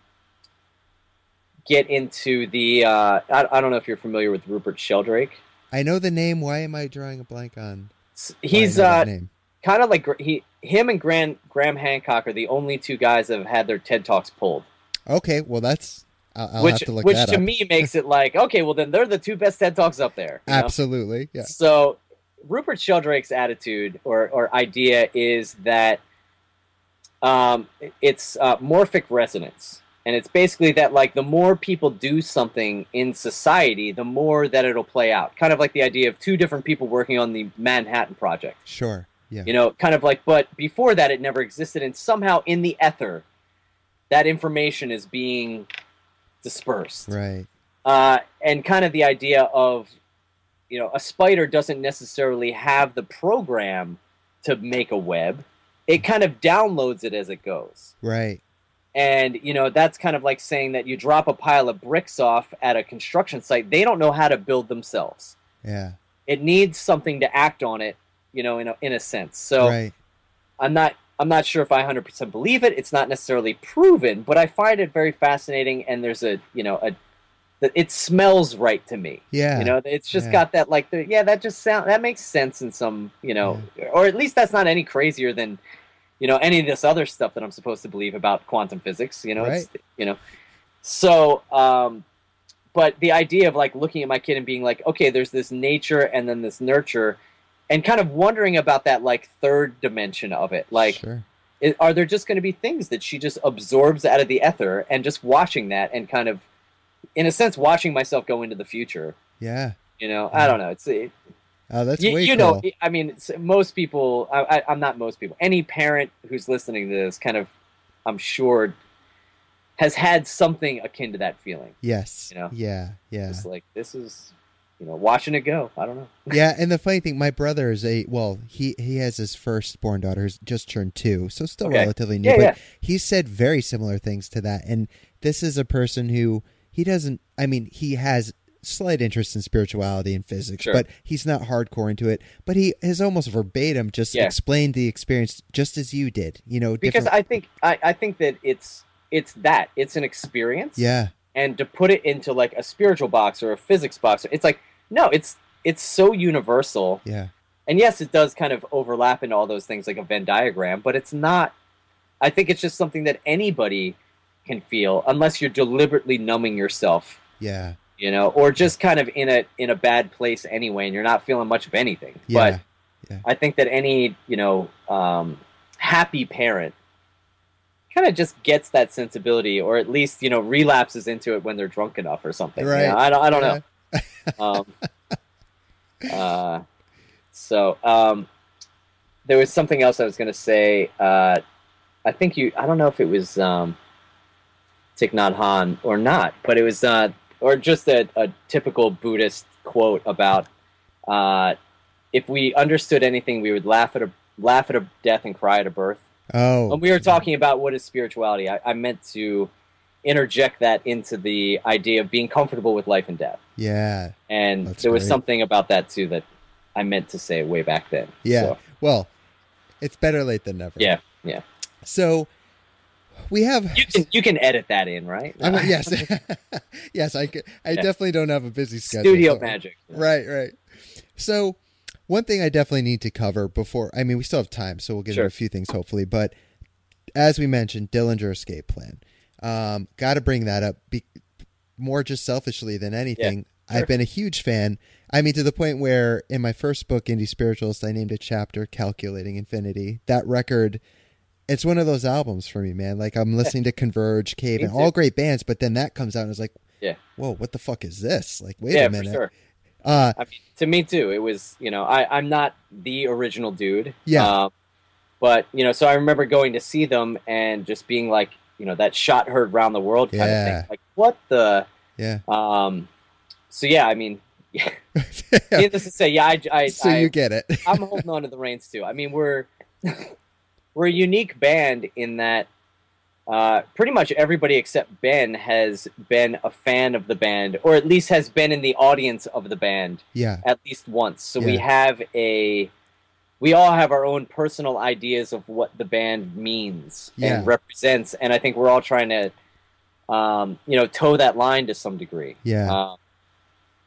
get into the. Uh, I, I don't know if you're familiar with Rupert Sheldrake. I know the name. Why am I drawing a blank on? S- why I He's uh, name? kind of like he, him and Graham, Graham Hancock are the only two guys that have had their TED talks pulled. Okay, well that's I'll, I'll which, have to look which that to up. me makes it like, okay, well then they're the two best TED talks up there. you know? Absolutely, yeah. So Rupert Sheldrake's attitude or, or idea is that um, it's uh, morphic resonance. And it's basically that like the more people do something in society, the more that it'll play out. Kind of like the idea of two different people working on the Manhattan Project. Sure, yeah, You know, kind of like, but before that, it never existed. And somehow in the ether, that information is being dispersed right, uh, and kind of the idea of you know a spider doesn't necessarily have the program to make a web it kind of downloads it as it goes right, and you know that's kind of like saying that you drop a pile of bricks off at a construction site they don't know how to build themselves. Yeah, it needs something to act on it you know in a, in a sense. So right, i'm not i'm not sure if i 100% believe it. It's not necessarily proven but i find it very fascinating and there's a you know a it smells right to me. Yeah. you know it's just yeah. got that like the yeah that just sound that makes sense in some you know or at least that's not any crazier than you know any of this other stuff that i'm supposed to believe about quantum physics you know it's you know. So um but the idea of like looking at my kid and being like okay there's this nature and then this nurture and kind of wondering about that like third dimension of it like sure, are there just going to be things that she just absorbs out of the ether and just watching that and kind of in a sense watching myself go into the future? Yeah. you know i don't know it's it, Oh, that's you, way you cool. know i mean most people I, I, i'm not most people any parent who's listening to this kind of i'm sure has had something akin to that feeling yes, you know. yeah, yeah. it's like this is you know watching it go i don't know (laughs) yeah, and the funny thing, my brother is a well, he he has his firstborn daughter who's just turned two, so still Okay. relatively new. Yeah, but yeah. he said very similar things to that, and this is a person who he doesn't. I mean, he has slight interest in spirituality and physics, Sure. but he's not hardcore into it. But he has almost verbatim just Yeah. explained the experience just as you did. You know, because different- i think I, I think that it's it's that it's an experience yeah, and to put it into like a spiritual box or a physics box it's like no it's it's so universal yeah, and yes it does kind of overlap into all those things like a venn diagram but it's not i think it's just something that anybody can feel unless you're deliberately numbing yourself yeah, you know or just kind of in a in a bad place anyway and you're not feeling much of anything yeah, but i think that any you know um, happy parent kind of just gets that sensibility or at least you know relapses into it when they're drunk enough or something you Right. know? i don't, I don't Yeah. know um, uh, so um, there was something else I was going to say. Uh, I think you. I don't know if it was um, Thich Nhat Hanh or not, but it was uh, or just a, a typical Buddhist quote about uh, if we understood anything, we would laugh at a laugh at a death and cry at a birth. Oh, When we were talking about what is spirituality, I, I meant to interject that into the idea of being comfortable with life and death. yeah, And there was great. something about that too that I meant to say way back then. Yeah. So, Well, it's better late than never. yeah. Yeah. So we have You can you can edit that in, right? I mean, yes, (laughs) (laughs) yes. I, c- I Yeah. definitely don't have a busy schedule. Studio so- magic. Right, right. So one thing I definitely need to cover before. I mean, we still have time, so we'll get Sure. into a few things hopefully. But as we mentioned, Dillinger escape plan. Um, Got to bring that up. Be, more just selfishly than anything. sure. I've been a huge fan. I mean, to the point where in my first book, Indie Spiritualist, I named a chapter "Calculating Infinity." That record. It's one of those albums for me, man. Like I'm listening to Converge, Cave, and all great bands, but then that comes out and it's like, Yeah. whoa, what the fuck is this? Like, wait yeah, a minute. sure. Uh, I mean, to me too. It was you know I I'm not the original dude. Yeah. Um, but you know, so I remember going to see them and just being like, you know, that shot heard round the world kind Yeah. of thing. Like, what the? yeah. Um. So yeah, I mean, (laughs) (laughs) needless to say, yeah, I, I, so I you get it. I'm holding on to the reins too. I mean, we're (laughs) we're a unique band in that uh, pretty much everybody except Ben has been a fan of the band, or at least has been in the audience of the band Yeah. at least once. So we have a, we all have our own personal ideas of what the band means Yeah. and represents, and I think we're all trying to, um, you know, toe that line to some degree. Yeah. Um,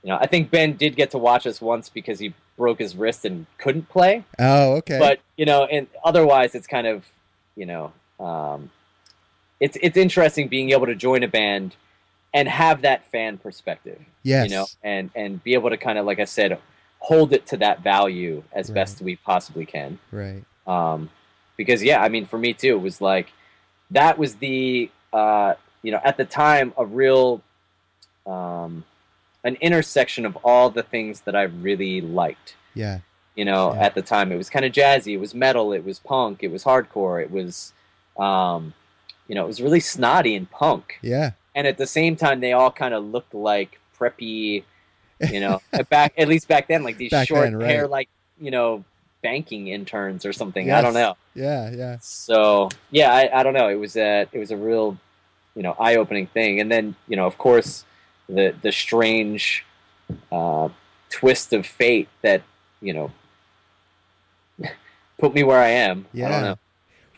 you know, I think Ben did get to watch us once because he broke his wrist and couldn't play. oh, okay. But you know, and otherwise, it's kind of, you know, um, it's it's interesting being able to join a band and have that fan perspective. yes. You know, and and be able to kind of, like I said, hold it to that value as Right. best we possibly can. Right. Um, because yeah, I mean, for me too, it was like that was the uh, you know at the time a real um, an intersection of all the things that I really liked. Yeah. You know, Yeah. at the time it was kind of jazzy, it was metal, it was punk, it was hardcore, it was um, you know, it was really snotty and punk. Yeah. And at the same time, they all kind of looked like preppy, you know, (laughs) back at least back then, like these Back short then, right. hair, like you know, banking interns or something. I don't know. Yeah. Yeah. So yeah, I, I don't know. It was a it was a real, you know, eye opening thing. And then you know, of course, the the strange uh, twist of fate that you know (laughs) put me where I am. I Yeah. don't know.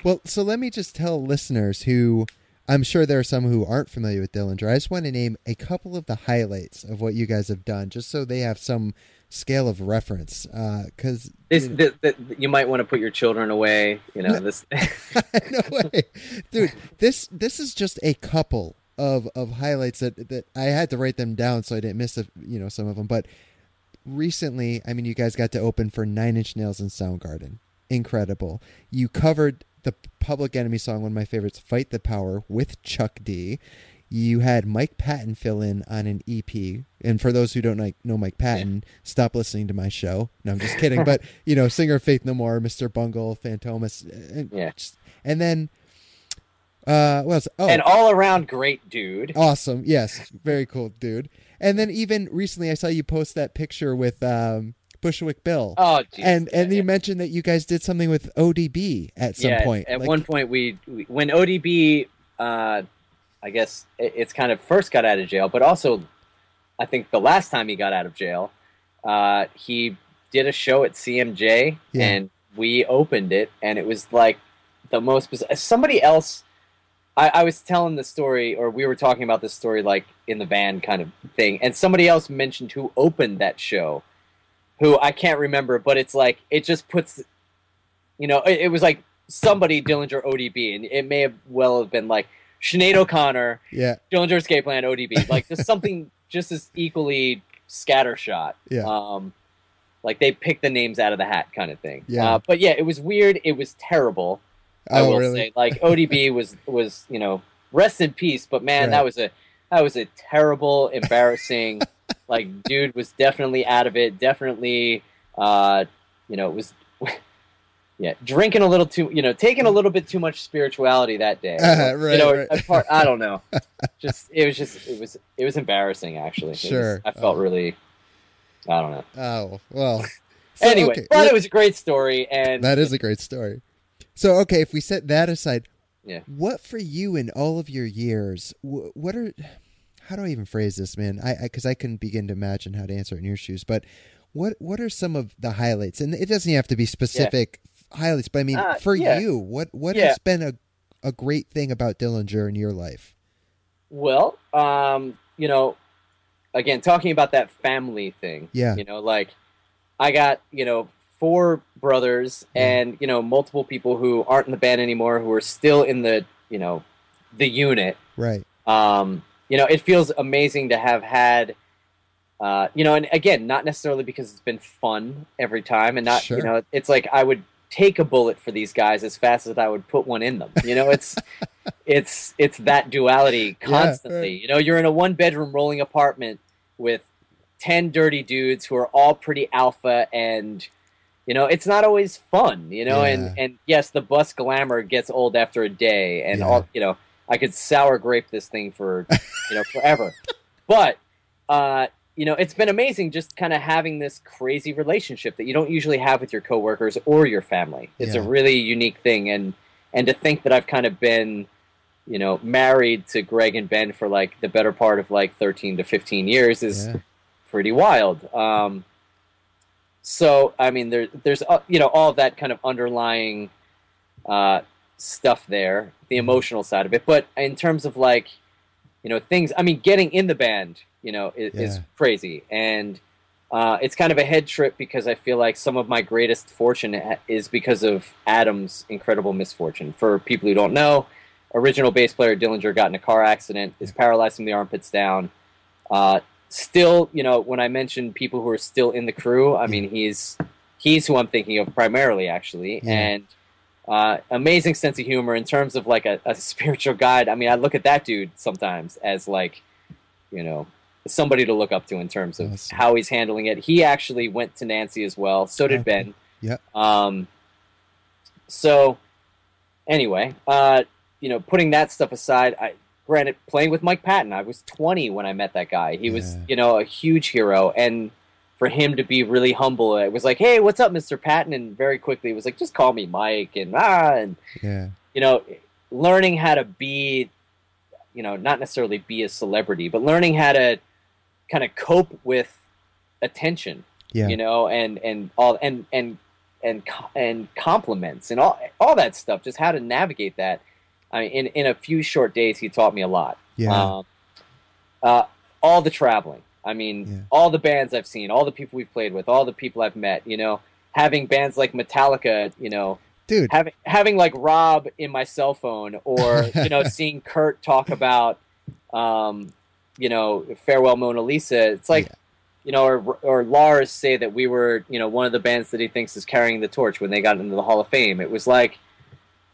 Well, so let me just tell listeners who I'm sure there are some who aren't familiar with Dillinger. I just want to name a couple of the highlights of what you guys have done, just so they have some scale of reference. Because This the, the, you might want to put your children away. You know this. (laughs) no way, dude. This this is just a couple of of highlights that that I had to write them down so I didn't miss a, you know some of them. But recently, I mean, you guys got to open for Nine Inch Nails and Soundgarden. Incredible. You covered the Public Enemy song, one of my favorites, "Fight the Power" with Chuck D. You had Mike Patton fill in on an EP, and for those who don't like, know Mike Patton, stop listening to my show. No, I'm just kidding. but (laughs) you know, singer Faith No More, Mr. Bungle, Fantomas, and, uh, uh, Yeah. and then uh, what else? Oh, An all around great dude. awesome! Yes, very cool, dude. And then even recently, I saw you post that picture with um, Bushwick Bill, Oh, geez. and and yeah, you mentioned that you guys did something with ODB at some yeah, point. At Like- one point, we, we when ODB, uh, I guess it, it's kind of first got out of jail, but also, I think the last time he got out of jail, uh, he did a show at CMJ, Yeah. and we opened it, and it was like the most. bizarre- Somebody else. I, I was telling the story, or we were talking about this story, like in the van kind of thing, and somebody else mentioned who opened that show, who I can't remember, but it's like it just puts you know, it, it was like somebody Dillinger ODB, and it may have well have been like Sinead O'Connor, yeah, Dillinger Escape Plan ODB, like just something (laughs) just as equally scattershot. Yeah. Um, like they picked the names out of the hat, kind of thing. Yeah. Uh, but yeah, it was weird. It was terrible. I oh will really? say, like ODB was was you know rest in peace, but man, Right. that was a that was a terrible, embarrassing. (laughs) like, dude was definitely out of it. Definitely, uh, you know, it was. (laughs) Yeah, drinking a little too, you know, taking a little bit too much spirituality that day. Uh, (laughs) right, you know, right. a part, I don't know. Just it was just it was it was embarrassing actually. It was- Sure. I felt Oh. really, I don't know. Oh well. So, anyway, okay, but it was a great story, and that is a great story. So okay, if we set that aside, Yeah. what for you in all of your years? wh- What are how do I even phrase this, man? I because I, couldn't begin to imagine how to answer it in your shoes. But what what are some of the highlights? And it doesn't have to be specific highlights, but I mean, Uh, for yeah. you, what what Yeah. has been a a great thing about Dillinger in your life? Well, um, you know, again, talking about that family thing. Yeah. You know, like I got, you know, four brothers and, you know, multiple people who aren't in the band anymore who are still in the, you know, the unit. Right. Um, you know, it feels amazing to have had uh, you know, and again, not necessarily because it's been fun every time and not, Sure. you know, it's like I would take a bullet for these guys as fast as I would put one in them. You know, it's (laughs) it's it's that duality Yeah, constantly. right. You know, you're in a one bedroom rolling apartment with 10 dirty dudes who are all pretty alpha and you know, it's not always fun, you know, Yeah. and and yes, the bus glamour gets old after a day and Yeah. all, you know, I could sour grape this thing for, you know, forever. (laughs) but uh you know, it's been amazing just kind of having this crazy relationship that you don't usually have with your coworkers or your family. It's a really unique thing and and to think that I've kind of been you know, married to Greg and Ben for like the better part of like 13 to 15 years is Yeah. pretty wild. Um, so I mean, there, there's uh, you know all that kind of underlying uh, stuff there, the emotional side of it. But in terms of like, you know, things. I mean, getting in the band, you know, is, is crazy, and uh, it's kind of a head trip because I feel like some of my greatest fortune is because of Adam's incredible misfortune. For people who don't know, original bass player Dillinger got in a car accident, is paralyzed from the armpits down. Still, you know, when I mention people who are still in the crew, I mean he's he's who I'm thinking of primarily, actually, Yeah. and uh, amazing sense of humor in terms of like a, a (laughs) spiritual guide. I mean, I look at that dude sometimes as like, you know, somebody to look up to in terms of Awesome. how he's handling it. He actually went to Nancy as well. So did Okay. Ben. Yeah. Um, so anyway, uh, you know, putting that stuff aside, I granted playing with Mike Patton, I was 20 when I met that guy. He was, you know, a huge hero, and for him to be really humble, it was like, "Hey, what's up, Mr. Patton?" And very quickly, it was like, "Just call me Mike," and ah, and Yeah. you know, learning how to be, you know, not necessarily be a celebrity, but learning how to kind of cope with attention Yeah. you know, and and all and and and and compliments and all all that stuff. Just how to navigate that. I mean, in in a few short days, he taught me a lot. Yeah. Um, uh, all the traveling. I mean, Yeah. all the bands I've seen, all the people we've played with, all the people I've met. You know, having bands like Metallica. You know, Dude. having having like Rob in my cell phone, or (laughs) you know, seeing Kirk talk about, um, you know, farewell Mona Lisa. It's like, Yeah. you know, or or Lars say that we were, you know, one of the bands that he thinks is carrying the torch when they got into the Hall of Fame. It was like,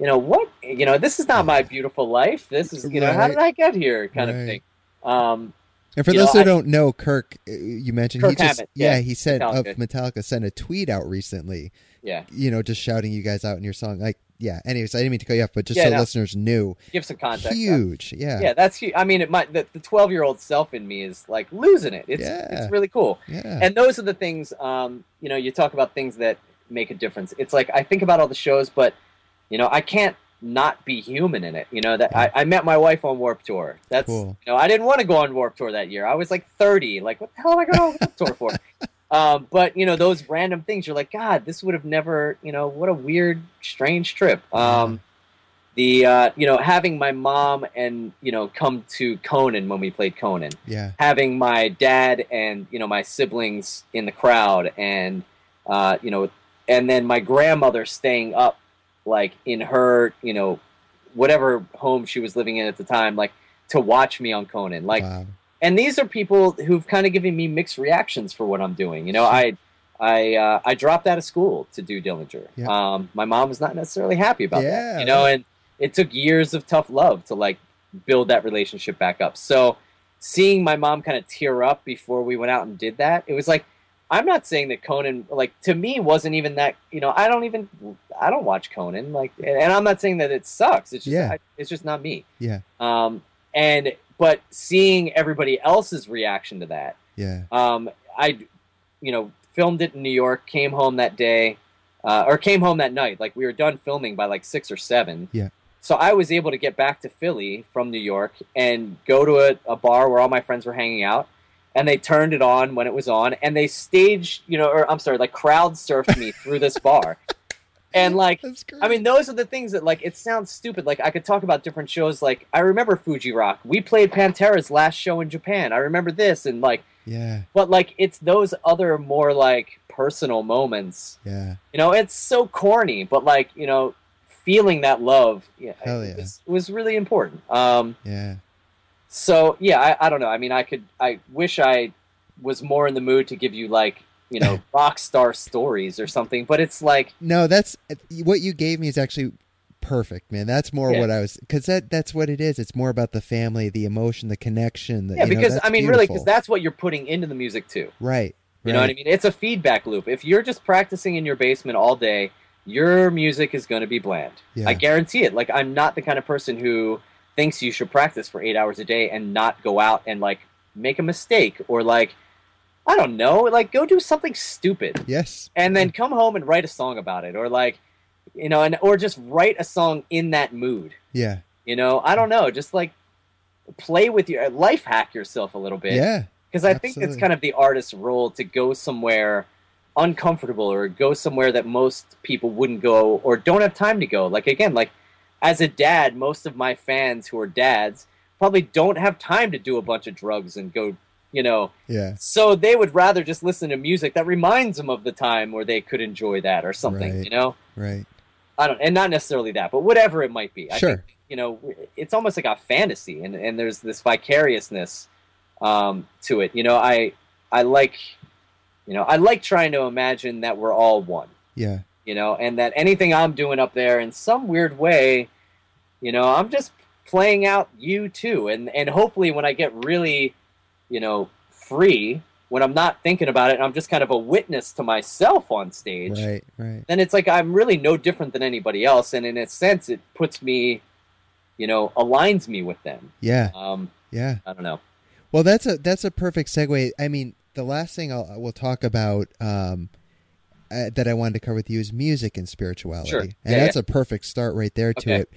you know, what, you know, this is not my beautiful life. This is, you know, how did I get here, kind of thing. Um, And for those know, who I- don't know, Kirk, uh, you mentioned he just Hammett, yeah, yeah, he said of Metallica. Metallica sent a tweet out recently, yeah, you know, just shouting you guys out in your song. Like, yeah. Anyways, I didn't mean to cut you off, but just Yeah, so no. listeners knew, give some context. huge. Yeah. Yeah, that's huge. I mean, it might the the twelve year old self in me is like losing it. It's Yeah. it's really cool. Yeah. and those are the things um, you know you talk about things that make a difference it's like i think about all the shows but you know i can't not be human in it you know that I, I met my wife on Warped Tour. That's Cool. you know i didn't want to go on Warped Tour that year. I was like 30 like what the hell am i going on Warped Tour for? (laughs) Um, but you know those random things you're like god this would have never you know what a weird strange trip. Um, the uh, you know having my mom and you know come to conan when we played conan. Yeah. having my dad and you know my siblings in the crowd and uh, you know and then my grandmother staying up like in her you know whatever home she was living in at the time like to watch me on conan. Like wow. and these are people who've kind of given me mixed reactions for what i'm doing you know? I i uh, i dropped out of school to do dillinger. Yeah. um, my mom was not necessarily happy about Yeah, that you know? And it took years of tough love to like build that relationship back up. So seeing my mom kind of tear up before we went out and did that it was like i'm not saying that conan like to me wasn't even that you know i don't even i don't watch conan like and i'm not saying that it sucks it's just Yeah. I, it's just not me Yeah. um and but seeing everybody else's reaction to that Yeah. um i you know filmed it in new york came home that day uh, or came home that night like we were done filming by like six or seven Yeah. so i was able to get back to philly from new york and go to a, a bar where all my friends were hanging out and they turned it on when it was on and they staged you know or i'm sorry like crowd surfed me through this bar (laughs) and like I mean, those are the things that like it sounds stupid. Like I could talk about different shows. Like I remember Fuji Rock. We played Pantera's last show in Japan. I remember this and like, yeah. but like it's those other more like personal moments. Yeah. You know, it's so corny, but like you know, feeling that love, yeah, Hell it yeah. was, was really important. Um, Yeah. So yeah, I, I don't know. I mean, I could. I wish I was more in the mood to give you like you know (laughs) rock star stories or something. But it's like No, that's what you gave me is actually perfect, man. That's more Yeah. what I was because that that's what it is. It's more about the family, the emotion, the connection. The, yeah, you know, because that's I mean, really, because that's what you're putting into the music too. right. You know what I mean? It's a feedback loop. If you're just practicing in your basement all day, your music is going to be bland. Yeah. I guarantee it. Like I'm not the kind of person who thinks you should practice for 8 hours a day and not go out and like make a mistake or like I don't know, like go do something stupid Yes. and then come home and write a song about it or like you know and or just write a song in that mood. Yeah. You You know, I don't know, just like play with your life hack yourself a little bit. Yeah. Because I think it's kind of the artist's role to go somewhere uncomfortable or go somewhere that most people wouldn't go or don't have time to go. Like again, like as a dad, most of my fans who are dads probably don't have time to do a bunch of drugs and go, you know, Yeah. so they would rather just listen to music that reminds them of the time where they could enjoy that or something, Right. you know? Right. I don't, and not necessarily that, but whatever it might be. I Sure. think, you know, it's almost like a fantasy, and, and there's this vicariousness um, to it. You know, I I like, you know, I like trying to imagine that we're all one. Yeah. You know, and that anything I'm doing up there in some weird way, you know, I'm just playing out you too, and and hopefully when I get really, you know, free, when I'm not thinking about it, and I'm just kind of a witness to myself on stage Right. Right. then it's like I'm really no different than anybody else, and in a sense, it puts me, you know, aligns me with them. Yeah. Um, Yeah. I don't know. Well, that's a that's a perfect segue. I mean, the last thing I'll we'll talk about um, uh, that I wanted to cover with you is music and spirituality, Sure. and Yeah, that's a perfect start right there to Okay. it.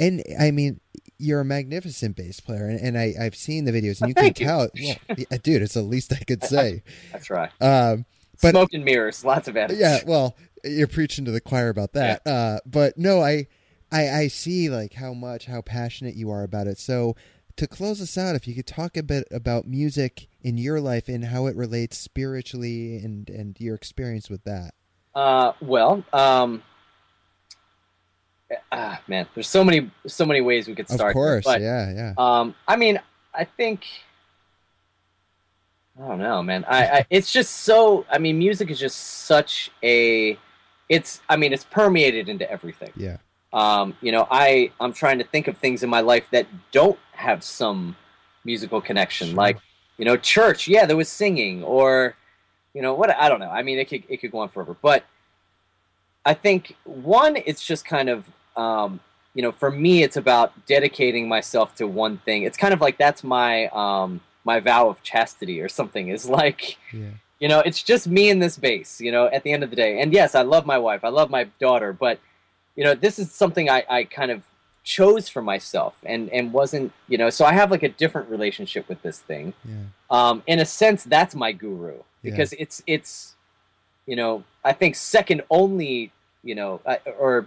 And I mean, you're a magnificent bass player, and, and I I've seen the videos, and you can thank you. tell. Well, (laughs) yeah, dude, it's the least I could say. (laughs) That's right. Um, But- Smoke and mirrors, lots of edits. yeah, well, you're preaching to the choir about that. Uh, but no, I, I, I see like how much how passionate you are about it. So to close us out, if you could talk a bit about music in your life and how it relates spiritually and and your experience with that. Uh, well, um, ah, man, there's so many, so many ways we could start. here, course, but, yeah, yeah, Um, I mean, I think. I don't know, man. I, I it's just so. I mean, music is just such a. It's. I mean, it's permeated into everything. yeah, um, you know i i'm trying to think of things in my life that don't have some musical connection Sure. like you know church yeah there was singing or you know what i don't know. I mean it could it could go on forever. But i think one it's just kind of um, you know for me it's about dedicating myself to one thing. It's kind of like that's my um, my vow of chastity or something. Is like yeah, you know it's just me in this bass, you know at the end of the day. And yes i love my wife. I love my daughter. But you know this is something i, I kind of chose for myself and and wasn't you know so i have like a different relationship with this thing. Yeah, um in a sense that's my guru because it's it's you know i think second only you know uh, or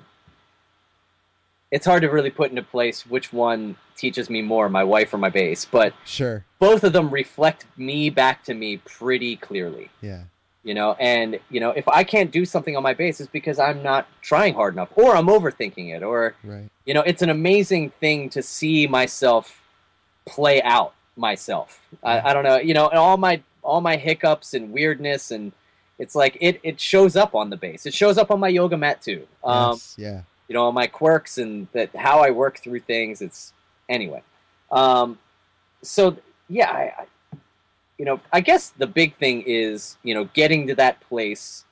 it's hard to really put into place which one teaches me more my wife or my bass but sure, both of them reflect me back to me pretty clearly. Yeah, you know and you know if i can't do something on my bass it's because i'm not trying hard enough or i'm overthinking it or right, you know it's an amazing thing to see myself play out myself. I, I don't know you know and all my all my hiccups and weirdness and it's like it it shows up on the bass it shows up on my yoga mat too. Um yes, yeah, you know, my quirks and that how I work through things. It's anyway. Um, so yeah, I, I, you know, I guess the big thing is you know getting to that place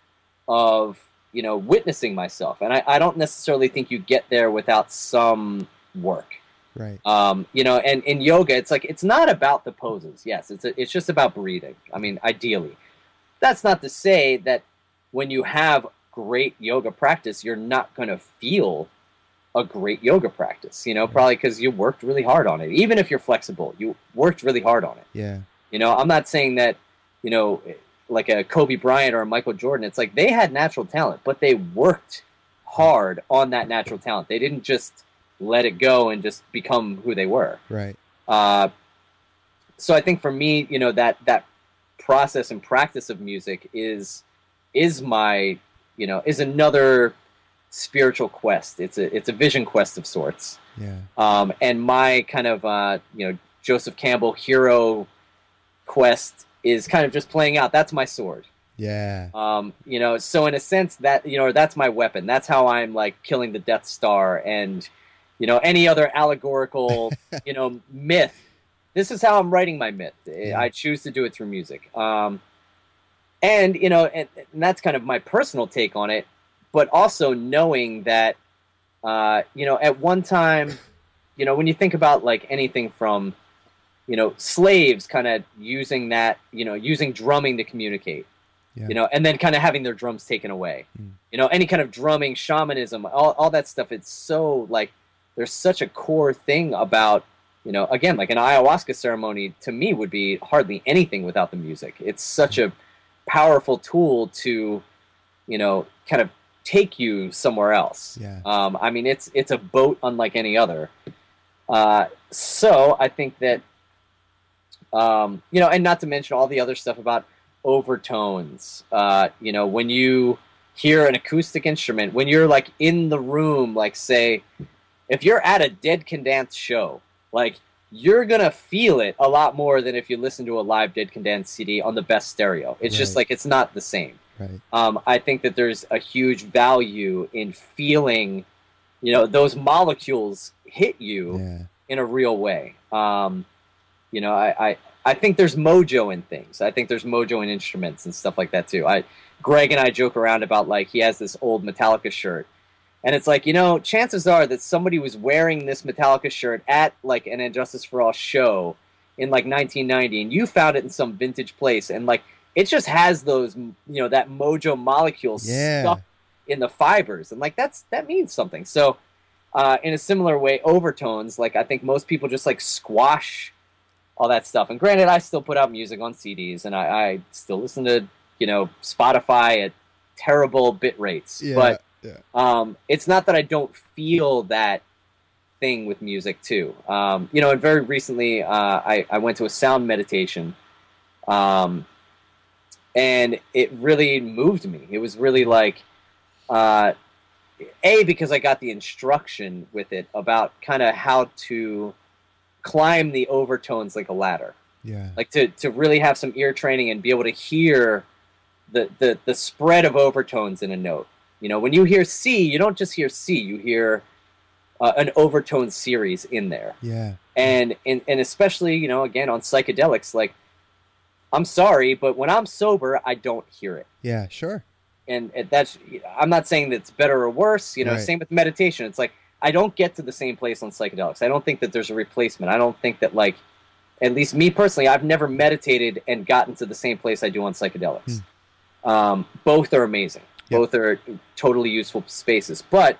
of you know witnessing myself, and I, I don't necessarily think you get there without some work. right, Um, you know, and in yoga, it's like it's not about the poses. Yes, it's a, it's just about breathing. I mean, ideally, that's not to say that when you have great yoga practice, you're not going to feel a great yoga practice. You know, probably because you worked really hard on it. Even if you're flexible, you worked really hard on it. yeah, You know, I'm not saying that, you know, like a Kobe Bryant or a Michael Jordan. It's like they had natural talent, but they worked hard on that natural talent. They didn't just let it go and just become who they were. right, Uh, so I think for me, you know, that that process and practice of music is is my, you know, is another spiritual quest. It's a it's a vision quest of sorts. yeah, Um, and my kind of uh, you know Joseph Campbell hero quest is kind of just playing out. That's my sword. yeah, Um, you know, so in a sense that you know that's my weapon. That's how I'm like killing the Death Star and you know any other allegorical (laughs) you know myth. This is how I'm writing my myth. Yeah. I choose to do it through music. Um, and you know, and, and that's kind of my personal take on it. But also knowing that, uh, you know, at one time, you know, when you think about like anything from, you know, slaves kind of using that, you know, using drumming to communicate, Yeah. you know, and then kind of having their drums taken away, Mm. you know, any kind of drumming, shamanism, all, all that stuff. It's so like there's such a core thing about you know again like an ayahuasca ceremony to me would be hardly anything without the music it's such a powerful tool to you know kind of take you somewhere else Yeah. um, i mean it's it's a boat unlike any other uh, so i think that um, you know and not to mention all the other stuff about overtones uh, you know when you hear an acoustic instrument when you're like in the room like say if you're at a dead can dance show like you're gonna feel it a lot more than if you listen to a live dead can dance cd on the best stereo it's just like it's not the same Right. um, i think that there's a huge value in feeling you know those molecules hit you Yeah. in a real way. Um, you know, I, I I think there's mojo in things. I think there's mojo in instruments and stuff like that too. I Greg and I joke around about like he has this old Metallica shirt. And it's like, you know, chances are that somebody was wearing this Metallica shirt at like an And Justice for All show in like 1990 and you found it in some vintage place and like it just has those, you know, that mojo molecules Yeah. stuck in the fibers and like that's that means something. So uh, in a similar way, overtones, like I think most people just like squash all that stuff. And granted, I still put out music on CDs, and I, I still listen to you know Spotify at terrible bit rates. Yeah. But yeah. um, it's not that I don't feel that thing with music too. Um, you know, and very recently, uh, I, I went to a sound meditation, um, and it really moved me. It was really like, uh, a because I got the instruction with it about kind of how to climb the overtones like a ladder Yeah. like to, to really have some ear training and be able to hear the, the the spread of overtones in a note. You know, when you hear C, you don't just hear C, you hear uh, an overtone series in there. Yeah. And, and and especially, you know, again on psychedelics, like I'm sorry, but when I'm sober, I don't hear it. Yeah. Sure. And, and that's I'm not saying that's better or worse. You know, Right. same with meditation. It's like I don't get to the same place on psychedelics. I don't think that there's a replacement. I don't think that like at least me personally, I've never meditated and gotten to the same place I do on psychedelics. Um, both are amazing. Yep. Both are totally useful spaces. But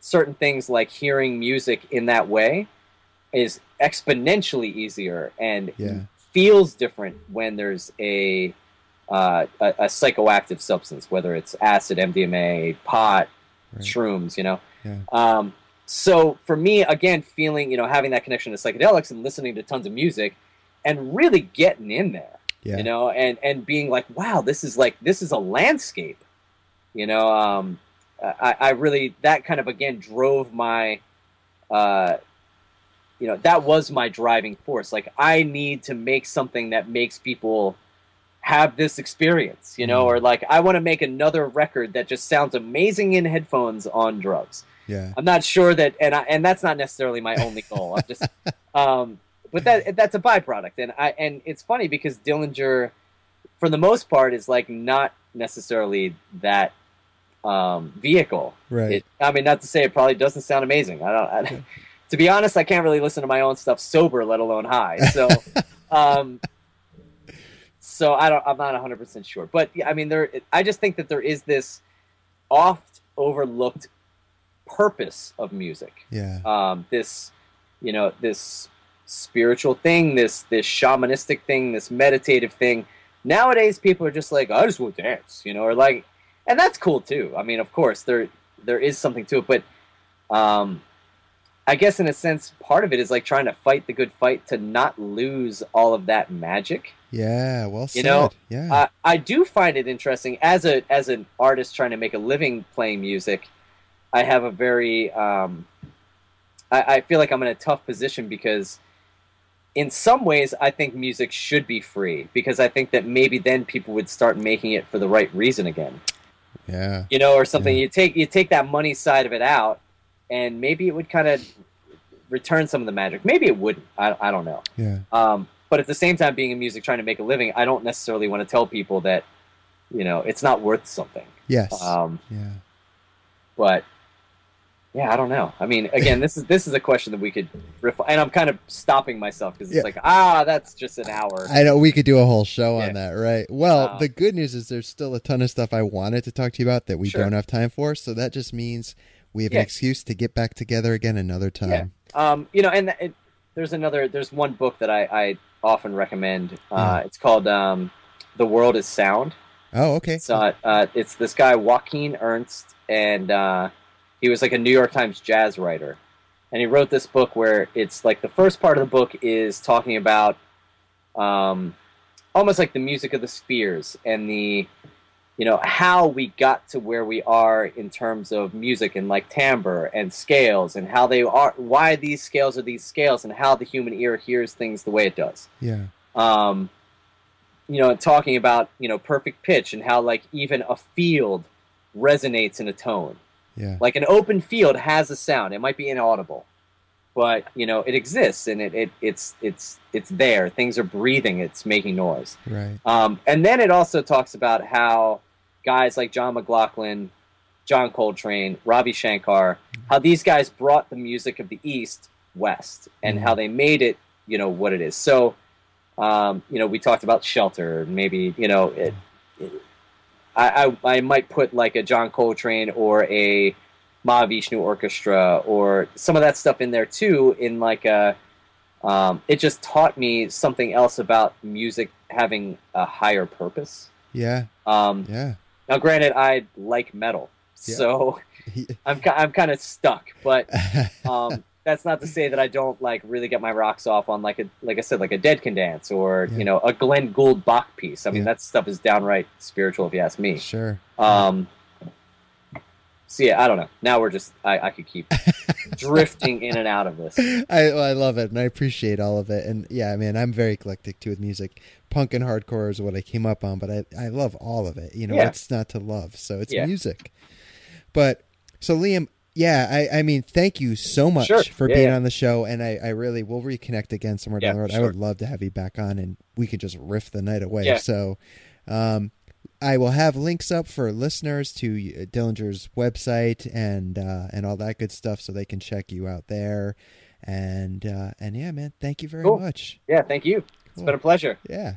certain things like hearing music in that way is exponentially easier and Yeah. feels different when there's a, uh, a a psychoactive substance, whether it's acid, MDMA, pot, Right. shrooms. You know. Yeah. Um, so for me, again, feeling you know having that connection to psychedelics and listening to tons of music, and really getting in there, Yeah. you know, and and being like, wow, this is like this is a landscape, you know. Um, I, I really that kind of again drove my, uh, you know, that was my driving force. Like I need to make something that makes people have this experience, you know, Mhm. or like I want to make another record that just sounds amazing in headphones on drugs. Yeah. I'm not sure that, and I, and that's not necessarily my only goal. I'm just, (laughs) um, but that that's a byproduct, and I and it's funny because Dillinger, for the most part, is like not necessarily that um, vehicle. Right. It, I mean, not to say it probably doesn't sound amazing. I don't. I, to be honest, I can't really listen to my own stuff sober, let alone high. So, (laughs) um, so I don't. I'm not 100 percent sure, but yeah, I mean, there. I just think that there is this oft overlooked purpose of music. yeah. Um, this, you know, this spiritual thing, this this shamanistic thing, this meditative thing. Nowadays, people are just like, I just want to dance, you know, or like, and that's cool too. I mean, of course, there there is something to it, but um, I guess in a sense, part of it is like trying to fight the good fight to not lose all of that magic. Yeah. Well said. You know, yeah. Uh, I do find it interesting as a as an artist trying to make a living playing music. I have a very um, I, I feel like I'm in a tough position because in some ways I think music should be free because I think that maybe then people would start making it for the right reason again. yeah. You know, or something. Yeah. You take you take that money side of it out, and maybe it would kind of return some of the magic. Maybe it wouldn't. I, I don't know. Yeah. Um, but at the same time, being in music, trying to make a living, I don't necessarily want to tell people that, you know, it's not worth something. Yes. Um, yeah. but yeah, I don't know. I mean, again, this is this is a question that we could, ref- and I'm kind of stopping myself because it's Yeah. like, ah, that's just an hour. I know we could do a whole show Yeah. on that, right? Well, Um, the good news is there's still a ton of stuff I wanted to talk to you about that we Sure. don't have time for. So that just means we have Yeah. an excuse to get back together again another time. Um, you know, and it, there's another. There's one book that I, I often recommend. Uh, Mm. It's called um, "The World Is Sound." Oh, okay. It's uh, uh, it's this guy Joachim Ernst, and uh, he was like a New York Times jazz writer, and he wrote this book where it's like the first part of the book is talking about, um, almost like the music of the spheres and the, you know, how we got to where we are in terms of music and like timbre and scales and how they are, why these scales are these scales, and how the human ear hears things the way it does Yeah. um, you know, talking about you know perfect pitch and how like even a field resonates in a tone. Yeah. Like an open field has a sound. It might be inaudible, but you know it exists and it, it it's it's it's there. Things are breathing. It's making noise. Right. Um, and then it also talks about how guys like John McLaughlin, John Coltrane, Ravi Shankar, how these guys brought the music of the East west and Mhm. how they made it, you know, what it is. So, um, you know, we talked about Shelter, maybe, you know, it, it- I, I, I might put like a John Coltrane or a Mahavishnu Orchestra or some of that stuff in there too, in like a, um, it just taught me something else about music having a higher purpose. Yeah. Um, Yeah. now, granted, I like metal, Yeah. so (laughs) I'm I'm kind of stuck. But (laughs) um, that's not to say that I don't like really get my rocks off on like a like I said like a Dead Can Dance or Yeah. you know a Glenn Gould Bach piece. I mean Yeah. that stuff is downright spiritual if you ask me. sure. Um, so yeah, I don't know. Now we're just I, I could keep (laughs) drifting in and out of this. I I love it and I appreciate all of it and yeah, man, I'm very eclectic too with music. Punk and hardcore is what I came up on, but I I love all of it. You know, Yeah. it's not to love, so it's Yeah. music. But so Liam, yeah, I I mean, thank you so much Sure. for Yeah, being yeah. on the show, and I I really will reconnect again somewhere down the road. I would love to have you back on, and we could just riff the night away. So, um. I will have links up for listeners to uh, Dillinger's website and uh, and all that good stuff, so they can check you out there. And uh, and yeah, man, thank you very Cool. much. Yeah, thank you. It's been a pleasure. Yeah.